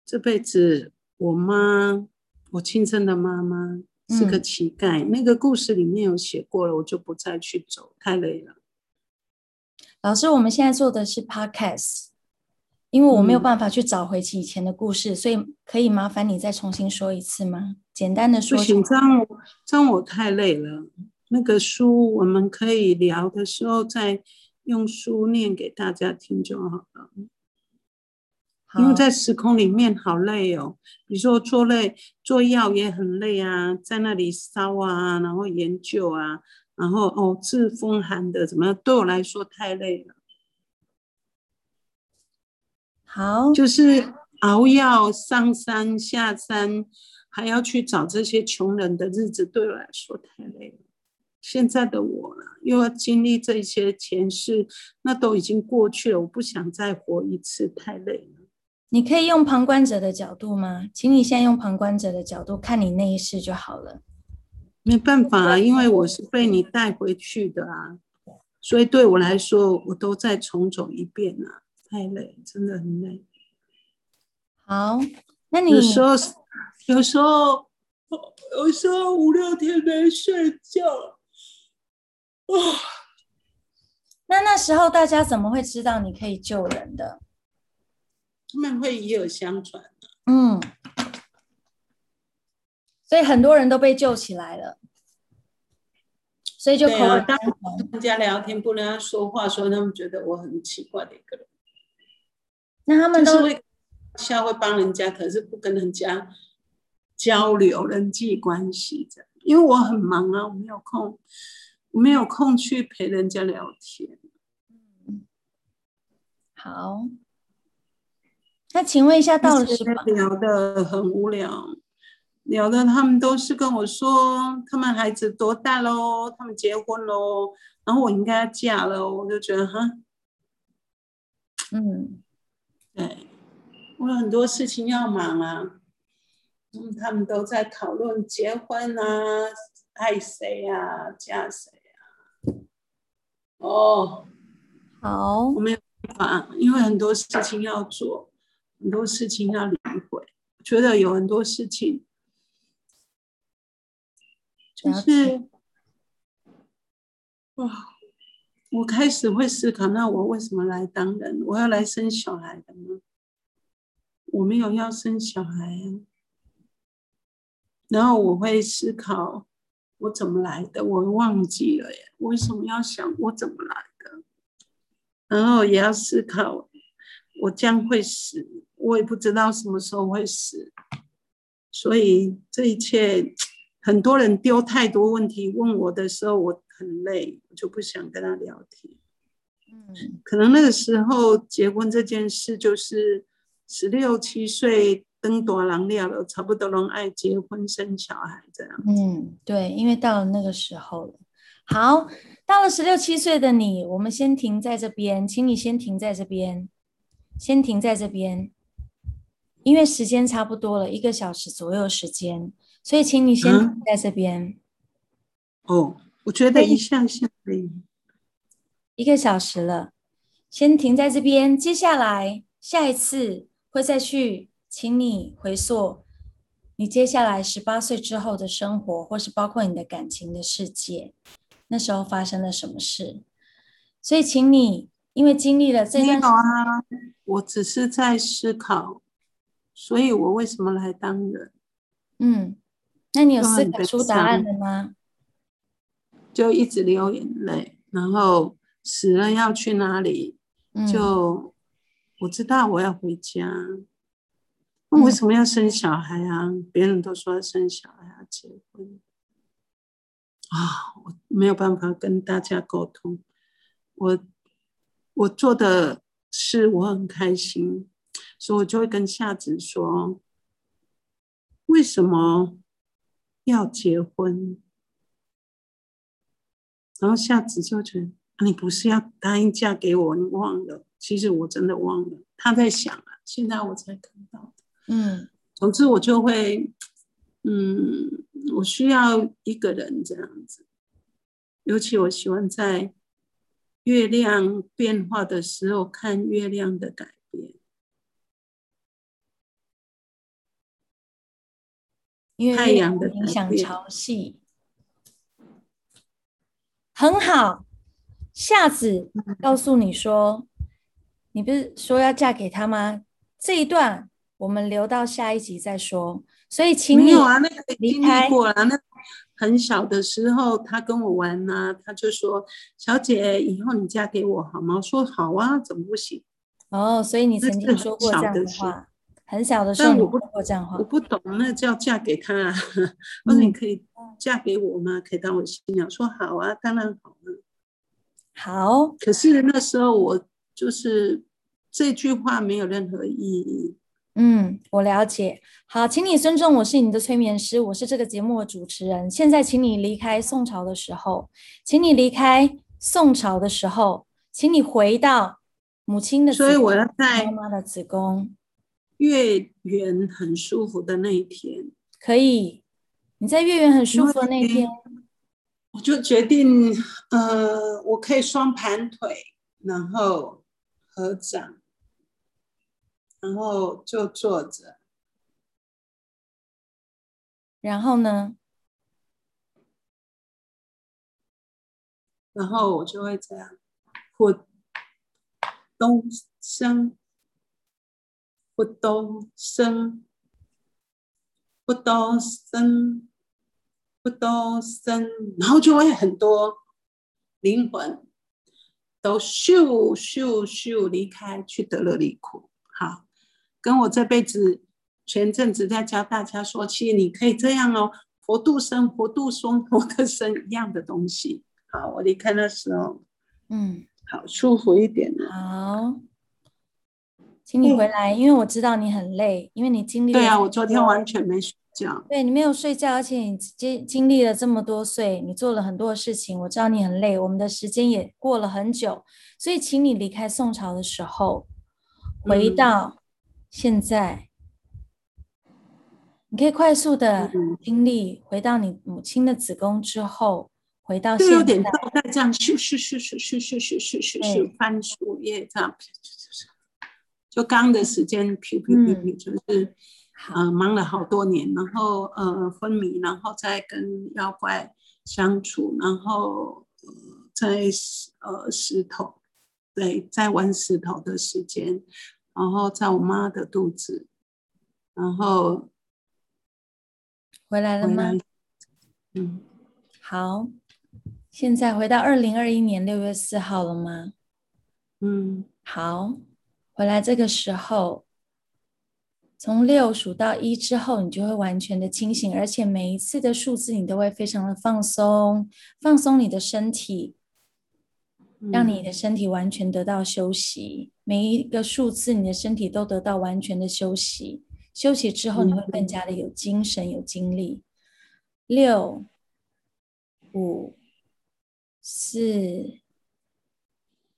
这辈子我妈，我亲生的妈妈是个嗯乞丐，那个故事里面有写过了，我就不再去走，太累了。老师，我们现在做的是 podcast，因为我没有嗯办法去找回以前的故事，所以可以麻烦你再重新说一次吗？简单的说就不行，好。这样我这样我太累了。那个书我们可以聊的时候再用书念给大家听就好了。因为在时空里面好累哦，比如说做累做药也很累啊，在那里烧啊，然后研究啊，然后哦治风寒的怎么样，对我来说太累了。好，就是熬药上山下山，还要去找这些穷人的日子，对我来说太累了。现在的我了，又要经历这些前世，那都已经过去了，我不想再活一次，太累了。你可以用旁观者的角度吗？请你现在用旁观者的角度看你那一世就好了。没办法啊，因为我是被你带回去的啊，所以对我来说，我都再重走一遍啊，太累，真的很累。好，那你有时候，有时候，有时候五六天没睡觉，啊，那那时候大家怎么会知道你可以救人的？他们会以耳相传。嗯，所以很多人都被救起来了，所以就口对啊，耳当。跟人家聊天不跟他说话，所以他们觉得我很奇怪的一个人，那他们都就是会笑会帮人家，可是不跟人家交流人际关系的，因为我很忙啊，我没有空，我没有空去陪人家聊天。好。那请问一下，到了而且十八，聊的很无聊，聊的他们都是跟我说他们孩子多大喽，他们结婚喽，然后我应该要嫁了，我就觉得哈，嗯，对我有很多事情要忙啊，嗯，他们都在讨论结婚啊，爱谁啊，嫁谁啊，哦，好。我，没有办法，因为很多事情要做，很多事情要理会，我觉得有很多事情就是哇，我开始会思考，那我为什么来当人？我要来生小孩的吗？我没有要生小孩啊。然后我会思考，我怎么来的？我忘记了耶，为什么要想我怎么来的？然后也要思考，我将会死，我也不知道什么时候会死，所以这一切，很多人丢太多问题问我的时候，我很累，我就不想跟他聊天。嗯，可能那个时候结婚这件事，就是十六七岁登大郎了了，差不多能爱结婚生小孩这样。嗯，对，因为到了那个时候了。好，到了十六七岁的你，我们先停在这边，请你先停在这边，先停在这边，因为时间差不多了，一个小时左右时间，所以请你先嗯停在这边，哦，我觉得一下下可以。一个小时了，先停在这边。接下来下一次会再去，请你回溯你接下来十八岁之后的生活，或是包括你的感情的世界，那时候发生了什么事。所以，请你因为经历了这没有段时啊，我只是在思考，所以我为什么来当人？嗯，那你有思考出答案伤了吗？就一直流眼泪，然后死了要去哪里？嗯，就我知道我要回家，那为什么要生小孩啊？别人都说要生小孩要结婚啊，我没有办法跟大家沟通。我我做的事我很开心，所以我就会跟夏子说：为什么要结婚？然后夏子就觉得你不是要答应嫁给我，你忘了？其实我真的忘了。他在想啊，现在我才看到。嗯，总之我就会，嗯，我需要一个人这样子，尤其我喜欢在月亮变化的时候看月亮的改变，因为太阳的影响潮汐，很好。夏子嗯告诉你说，你不是说要嫁给他吗？这一段我们留到下一集再说。所以，请你没有啊，那个已经离开历过了。那很小的时候，他跟我玩呐、他就说：“小姐，以后你嫁给我好吗？”我说：“好啊，怎么不行哦，所以你曾经说过这样小的话，很小的时候但我不你说过这样？”话我。不懂，那叫嫁给他啊。我说：“你可以嫁给我吗？可以当我新娘？”说：“好啊，当然好了。”好，可是那时候我就是这句话没有任何意义。嗯，我了解。好，请你尊重我是你的催眠师，我是这个节目的主持人。现在，请你离开宋朝的时候，请你离开宋朝的时候，请你回到母亲的子宫，所以我要在妈妈的子宫，月圆很舒服的那一天，可以。你在月圆很舒服的那一天，我就决定，呃，我可以双盘腿，然后合掌，然后就坐着，然后呢？然后我就会这样，活动声，活动声，活动声，活动声，然后就会很多灵魂都咻咻咻离开，去得了离苦。好，跟我这辈子前阵子在教大家说，其实你可以这样哦，佛度生，佛度生，佛的生一样的东西。好，我离开那时候，嗯，好舒服一点了。好，请你回来，因为我知道你很累，因为你经历了对啊，我昨天完全没睡觉。对你没有睡觉，而且你经经历了这么多岁，你做了很多的事情，我知道你很累，我们的时间也过了很久，所以请你离开宋朝的时候，回嗯到现在，你可以快速的嗯。经历回到你母亲的子宫之后，回到现在，点倒带这样咻咻咻咻咻咻咻咻翻树叶这样，就刚的时间，噗噗噗噗，就是呃忙了好多年，然后呃昏迷，然后再跟妖怪相处，然后呃在石呃石头，对，在玩石头的时间，然后在我妈的肚子，然后回来了吗？，嗯。好，现在回到二零二一年六月四号了吗？嗯好，回来这个时候，从六数到一之后，你就会完全的清醒，而且每一次的数字你都会非常的放松，放松你的身体，让你的身体完全得到休息。每一个数字，你的身体都得到完全的休息。休息之后，你会更加的有精神、有精力。六、五、四、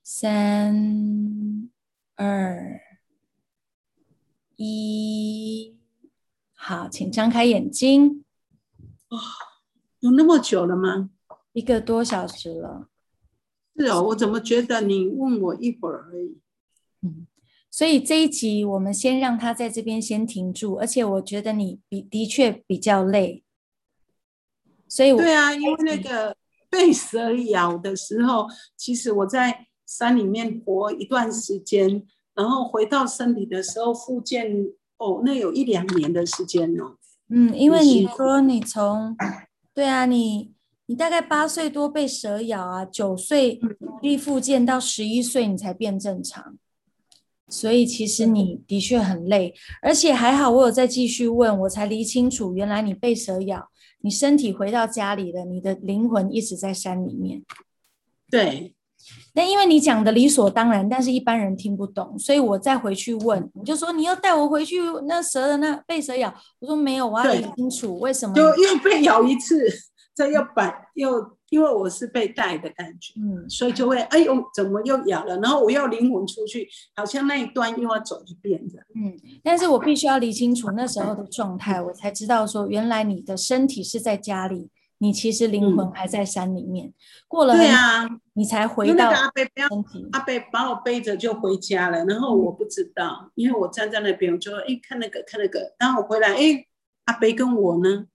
三、二、一，好，请张开眼睛。有那么久了吗？一个多小时了，是哦，我怎么觉得你问我一会儿而已？所以这一集我们先让他在这边先停住，而且我觉得你比的确比较累，所以我对啊，因为那个被蛇咬的时候，其实我在山里面活一段时间，然后回到身体的时候复健，哦，那有一两年的时间哦。嗯，因为你说你从，对啊，你你大概八岁多被蛇咬啊，九岁嗯。力复健到十一岁你才变正常，所以其实你的确很累，而且还好我有再继续问，我才理清楚，原来你被蛇咬，你身体回到家里了，你的灵魂一直在山里面。对，那因为你讲的理所当然，但是一般人听不懂，所以我再回去问，我就说你要带我回去那蛇的那被蛇咬，我说没有，我要理清楚为什么就又被咬一次，这又摆又。因为我是被带的感觉，嗯，所以就会哎呦，怎么又咬了？然后我要灵魂出去，好像那一段又要走一遍的，嗯。但是我必须要理清楚那时候的状态，我才知道说，原来你的身体是在家里，你其实灵魂还在山里面。过了对啊，你才回到阿贝不要阿贝把我背着就回家了，然后我不知道，因为我站在那边，我就哎看那个看那个，然后我回来哎阿贝跟我呢，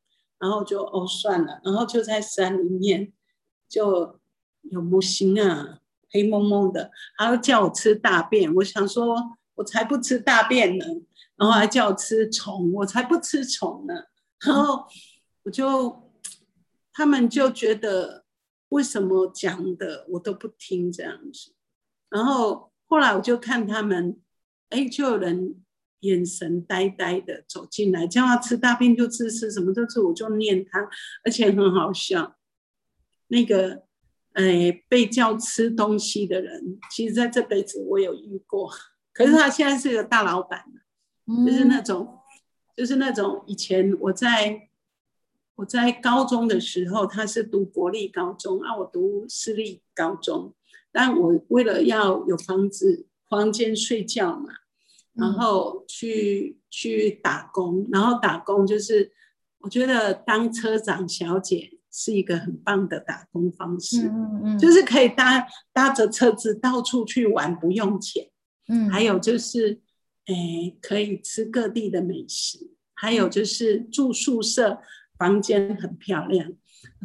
然后就哦算了，然后就在山里面。就有木星啊，黑蒙蒙的，还要叫我吃大便。我想说，我才不吃大便呢。然后还叫我吃虫，我才不吃虫呢。然后我就，他们就觉得为什么讲的我都不听这样子。然后后来我就看他们，哎，就有人眼神呆呆的走进来，叫他吃大便就吃，吃什么都吃，我就念他，而且很好笑。那个，哎，被叫吃东西的人，其实在这辈子我有遇过，可是他现在是个大老板就是那种，就是那种以前我在我在高中的时候，他是读国立高中啊，我读私立高中，但我为了要有房子房间睡觉嘛，然后去去打工，然后打工就是我觉得当车长小姐。是一个很棒的打工方式，嗯嗯，就是可以搭搭着车子到处去玩，不用钱，嗯，还有就是，诶，可以吃各地的美食，还有就是住宿舍，房间很漂亮，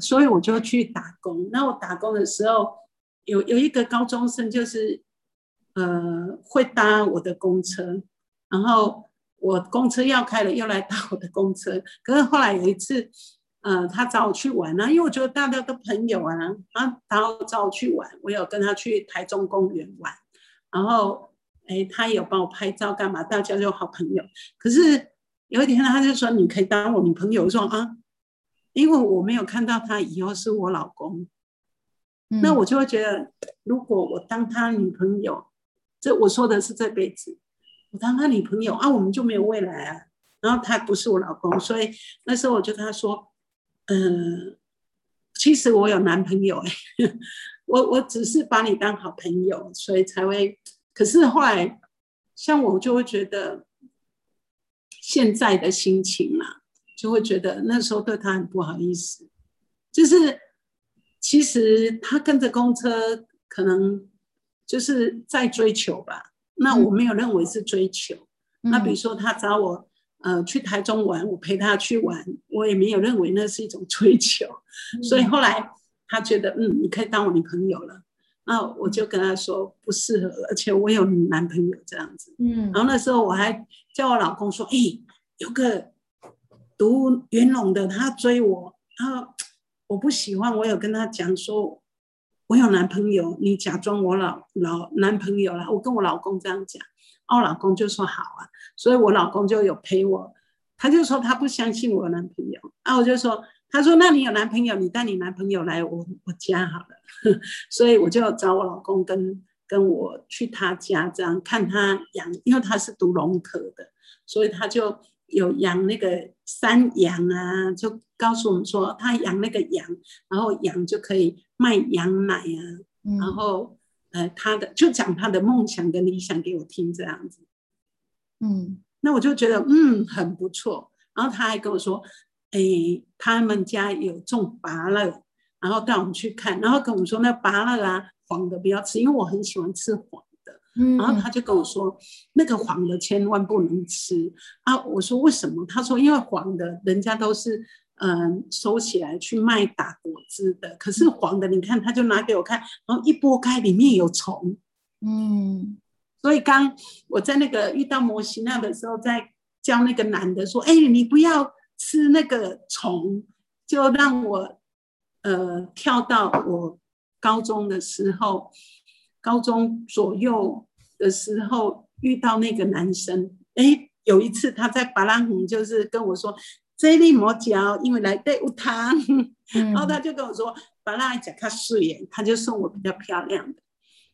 所以我就去打工。那我打工的时候，有有一个高中生，就是呃会搭我的公车，然后我公车要开了，又来搭我的公车。可是后来有一次。呃，他找我去玩啊，因为我觉得大家都朋友啊，啊，然后找我去玩，我有跟他去台中公园玩，然后，哎，他有帮我拍照干嘛，大家就好朋友。可是有一天他就说你可以当我女朋友，我说啊，因为我没有看到他以后是我老公，那我就会觉得，如果我当他女朋友，这我说的是这辈子，我当他女朋友啊，我们就没有未来啊。然后他不是我老公，所以那时候我就跟他说。嗯，其实我有男朋友哎，我我只是把你当好朋友，所以才会。可是后来，像我就会觉得现在的心情嘛，就会觉得那时候对他很不好意思。就是其实他跟着公车，可能就是在追求吧。那我没有认为是追求。那比如说他找我。呃，去台中玩，我陪他去玩，我也没有认为那是一种追求，所以后来他觉得，嗯，你可以当我女朋友了，那我就跟他说不适合，而且我有男朋友这样子，嗯，然后那时候我还叫我老公说，哎，有个读元龙的他追我，然后我不喜欢，我有跟他讲说，我有男朋友，你假装我老老男朋友了，我跟我老公这样讲。我老公就说好啊，所以我老公就有陪我，他就说他不相信我男朋友啊，我就说，他说那你有男朋友，你带你男朋友来我我家好了，所以我就找我老公跟跟我去他家这样看他养，因为他是读农科的，所以他就有养那个山羊啊，就告诉我们说他养那个羊，然后羊就可以卖羊奶啊，然后。呃，他的就讲他的梦想跟理想给我听，这样子，嗯，那我就觉得嗯很不错。然后他还跟我说，哎，他们家有种芭乐，然后带我们去看，然后跟我们说那芭乐啊黄的不要吃，因为我很喜欢吃黄的。嗯，然后他就跟我说，那个黄的千万不能吃啊。我说为什么？他说因为黄的人家都是。嗯，收起来去卖打果汁的，可是黄的，你看，他就拿给我看，然后一剥开，里面有虫。嗯，所以刚我在那个遇到摩西那的时候，在教那个男的说：“哎，你不要吃那个虫。”就让我呃跳到我高中的时候，高中左右的时候遇到那个男生，哎，有一次他在巴拉姆就是跟我说，这里磨脚，因为来对有糖，然后他就跟我说，巴拉讲他素颜，他就送我比较漂亮的。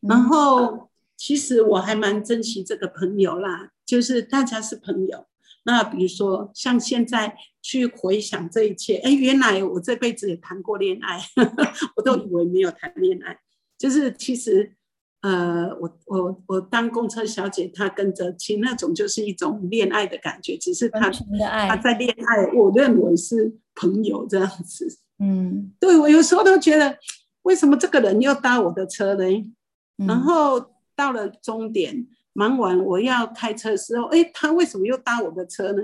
然后其实我还蛮珍惜这个朋友啦，就是大家是朋友。那比如说像现在去回想这一切，哎，原来我这辈子也谈过恋爱，我都以为没有谈恋爱，就是其实。呃，我我我当公车小姐，她跟着亲那种就是一种恋爱的感觉，只是她她在恋爱，我认为是朋友这样子。嗯，对我有时候都觉得，为什么这个人又搭我的车呢？然后到了终点，忙完我要开车的时候，哎，他为什么又搭我的车呢？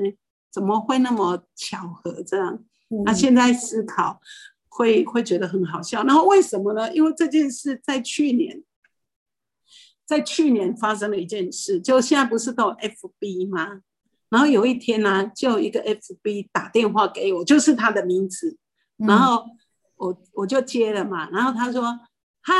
怎么会那么巧合这样？那现在思考会会觉得很好笑。然后为什么呢？因为这件事在去年。在去年发生了一件事，就现在不是都有 FB 吗？然后有一天呢，就有一个 FB 打电话给我，就是他的名字，然后我我就接了嘛。然后他说：“嗨，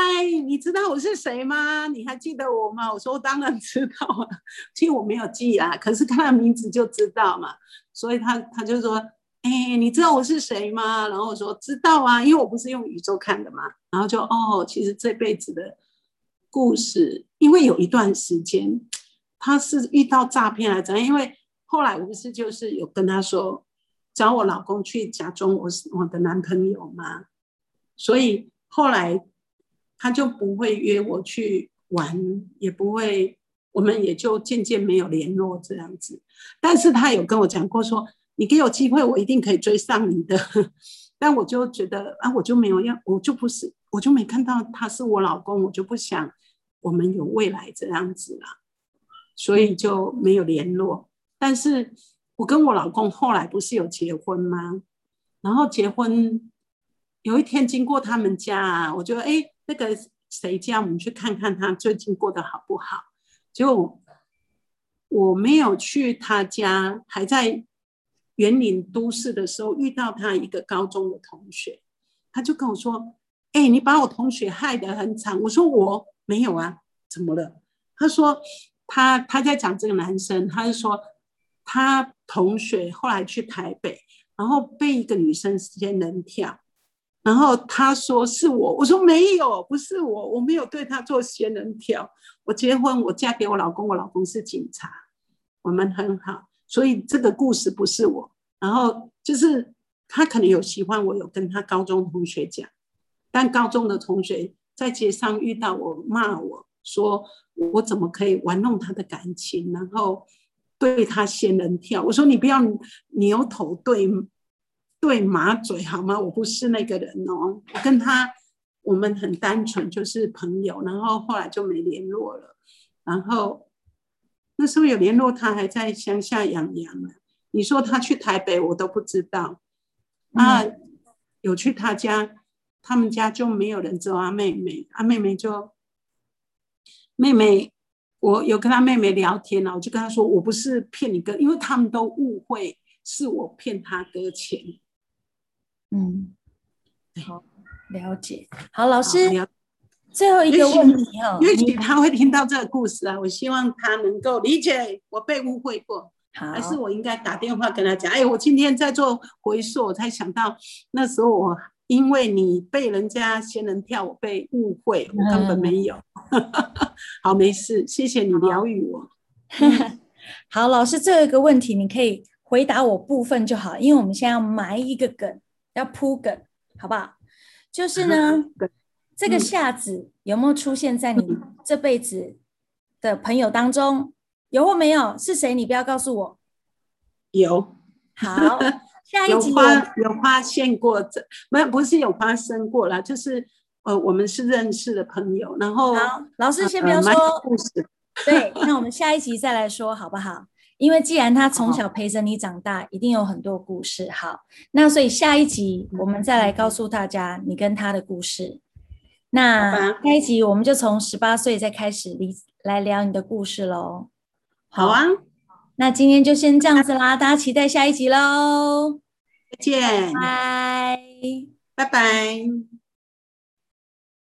你知道我是谁吗？你还记得我吗？”我说：“我当然知道啊，其实我没有记啊，可是看到名字就知道嘛。”所以他他就说：“哎，你知道我是谁吗？”然后我说：“知道啊，因为我不是用宇宙看的嘛。”然后就哦，其实这辈子的。故事，因为有一段时间，他是遇到诈骗来着。因为后来我不是就是有跟他说，找我老公去假装我是我的男朋友嘛，所以后来他就不会约我去玩，也不会，我们也就渐渐没有联络这样子。但是他有跟我讲过说，你给我机会，我一定可以追上你的。但我就觉得啊，我就没有要，我就不是，我就没看到他是我老公，我就不想我们有未来这样子了，所以就没有联络。但是我跟我老公后来不是有结婚吗？然后结婚有一天经过他们家啊，我就哎那个谁家，我们去看看他最近过得好不好。结果我没有去他家，还在。园林都市的时候遇到他一个高中的同学，他就跟我说：“哎，你把我同学害得很惨。”我说：“我没有啊，怎么了？”他说：“他他在讲这个男生，他是说他同学后来去台北，然后被一个女生仙人跳，然后他说是我，我说没有，不是我，我没有对他做仙人跳。我结婚，我嫁给我老公，我老公是警察，我们很好。”所以这个故事不是我，然后就是他可能有喜欢我，有跟他高中同学讲，但高中的同学在街上遇到我，骂我说我怎么可以玩弄他的感情，然后对他仙人跳。我说你不要牛头对对马嘴好吗？我不是那个人哦，我跟他我们很单纯，就是朋友，然后后来就没联络了，然后。那时候有联络，他还在乡下养羊呢。你说他去台北，我都不知道。啊，有去他家，他们家就没有人知道阿妹妹。阿妹妹就妹妹，我有跟他妹妹聊天了，我就跟他说，我不是骗你哥，因为他们都误会是我骗他哥钱。嗯，好，了解。好，老师。最后一个问题哦，也许他会听到这个故事啊，我希望他能够理解我被误会过，还是我应该打电话跟他讲？哎，我今天在做回溯，我才想到那时候我因为你被人家仙人跳，我被误会，我根本没有。好，没事，谢谢你疗愈我。好，老师，最后一个问题你可以回答我部分就好，因为我们现在要埋一个梗，要铺梗，好不好？就是呢。这个夏子有没有出现在你这辈子的朋友当中？有或没有？是谁？你不要告诉我。有。好，下一集有发有发现过这没有？不是有发生过了，就是呃，我们是认识的朋友。然后，好，老师先不要说故事。对，那我们下一集再来说好不好？因为既然他从小陪着你长大，一定有很多故事。好，那所以下一集我们再来告诉大家你跟他的故事。那下一集我们就从十八岁再开始离来聊你的故事喽。好啊，那今天就先这样子啦，大家期待下一集喽。再见，拜拜拜。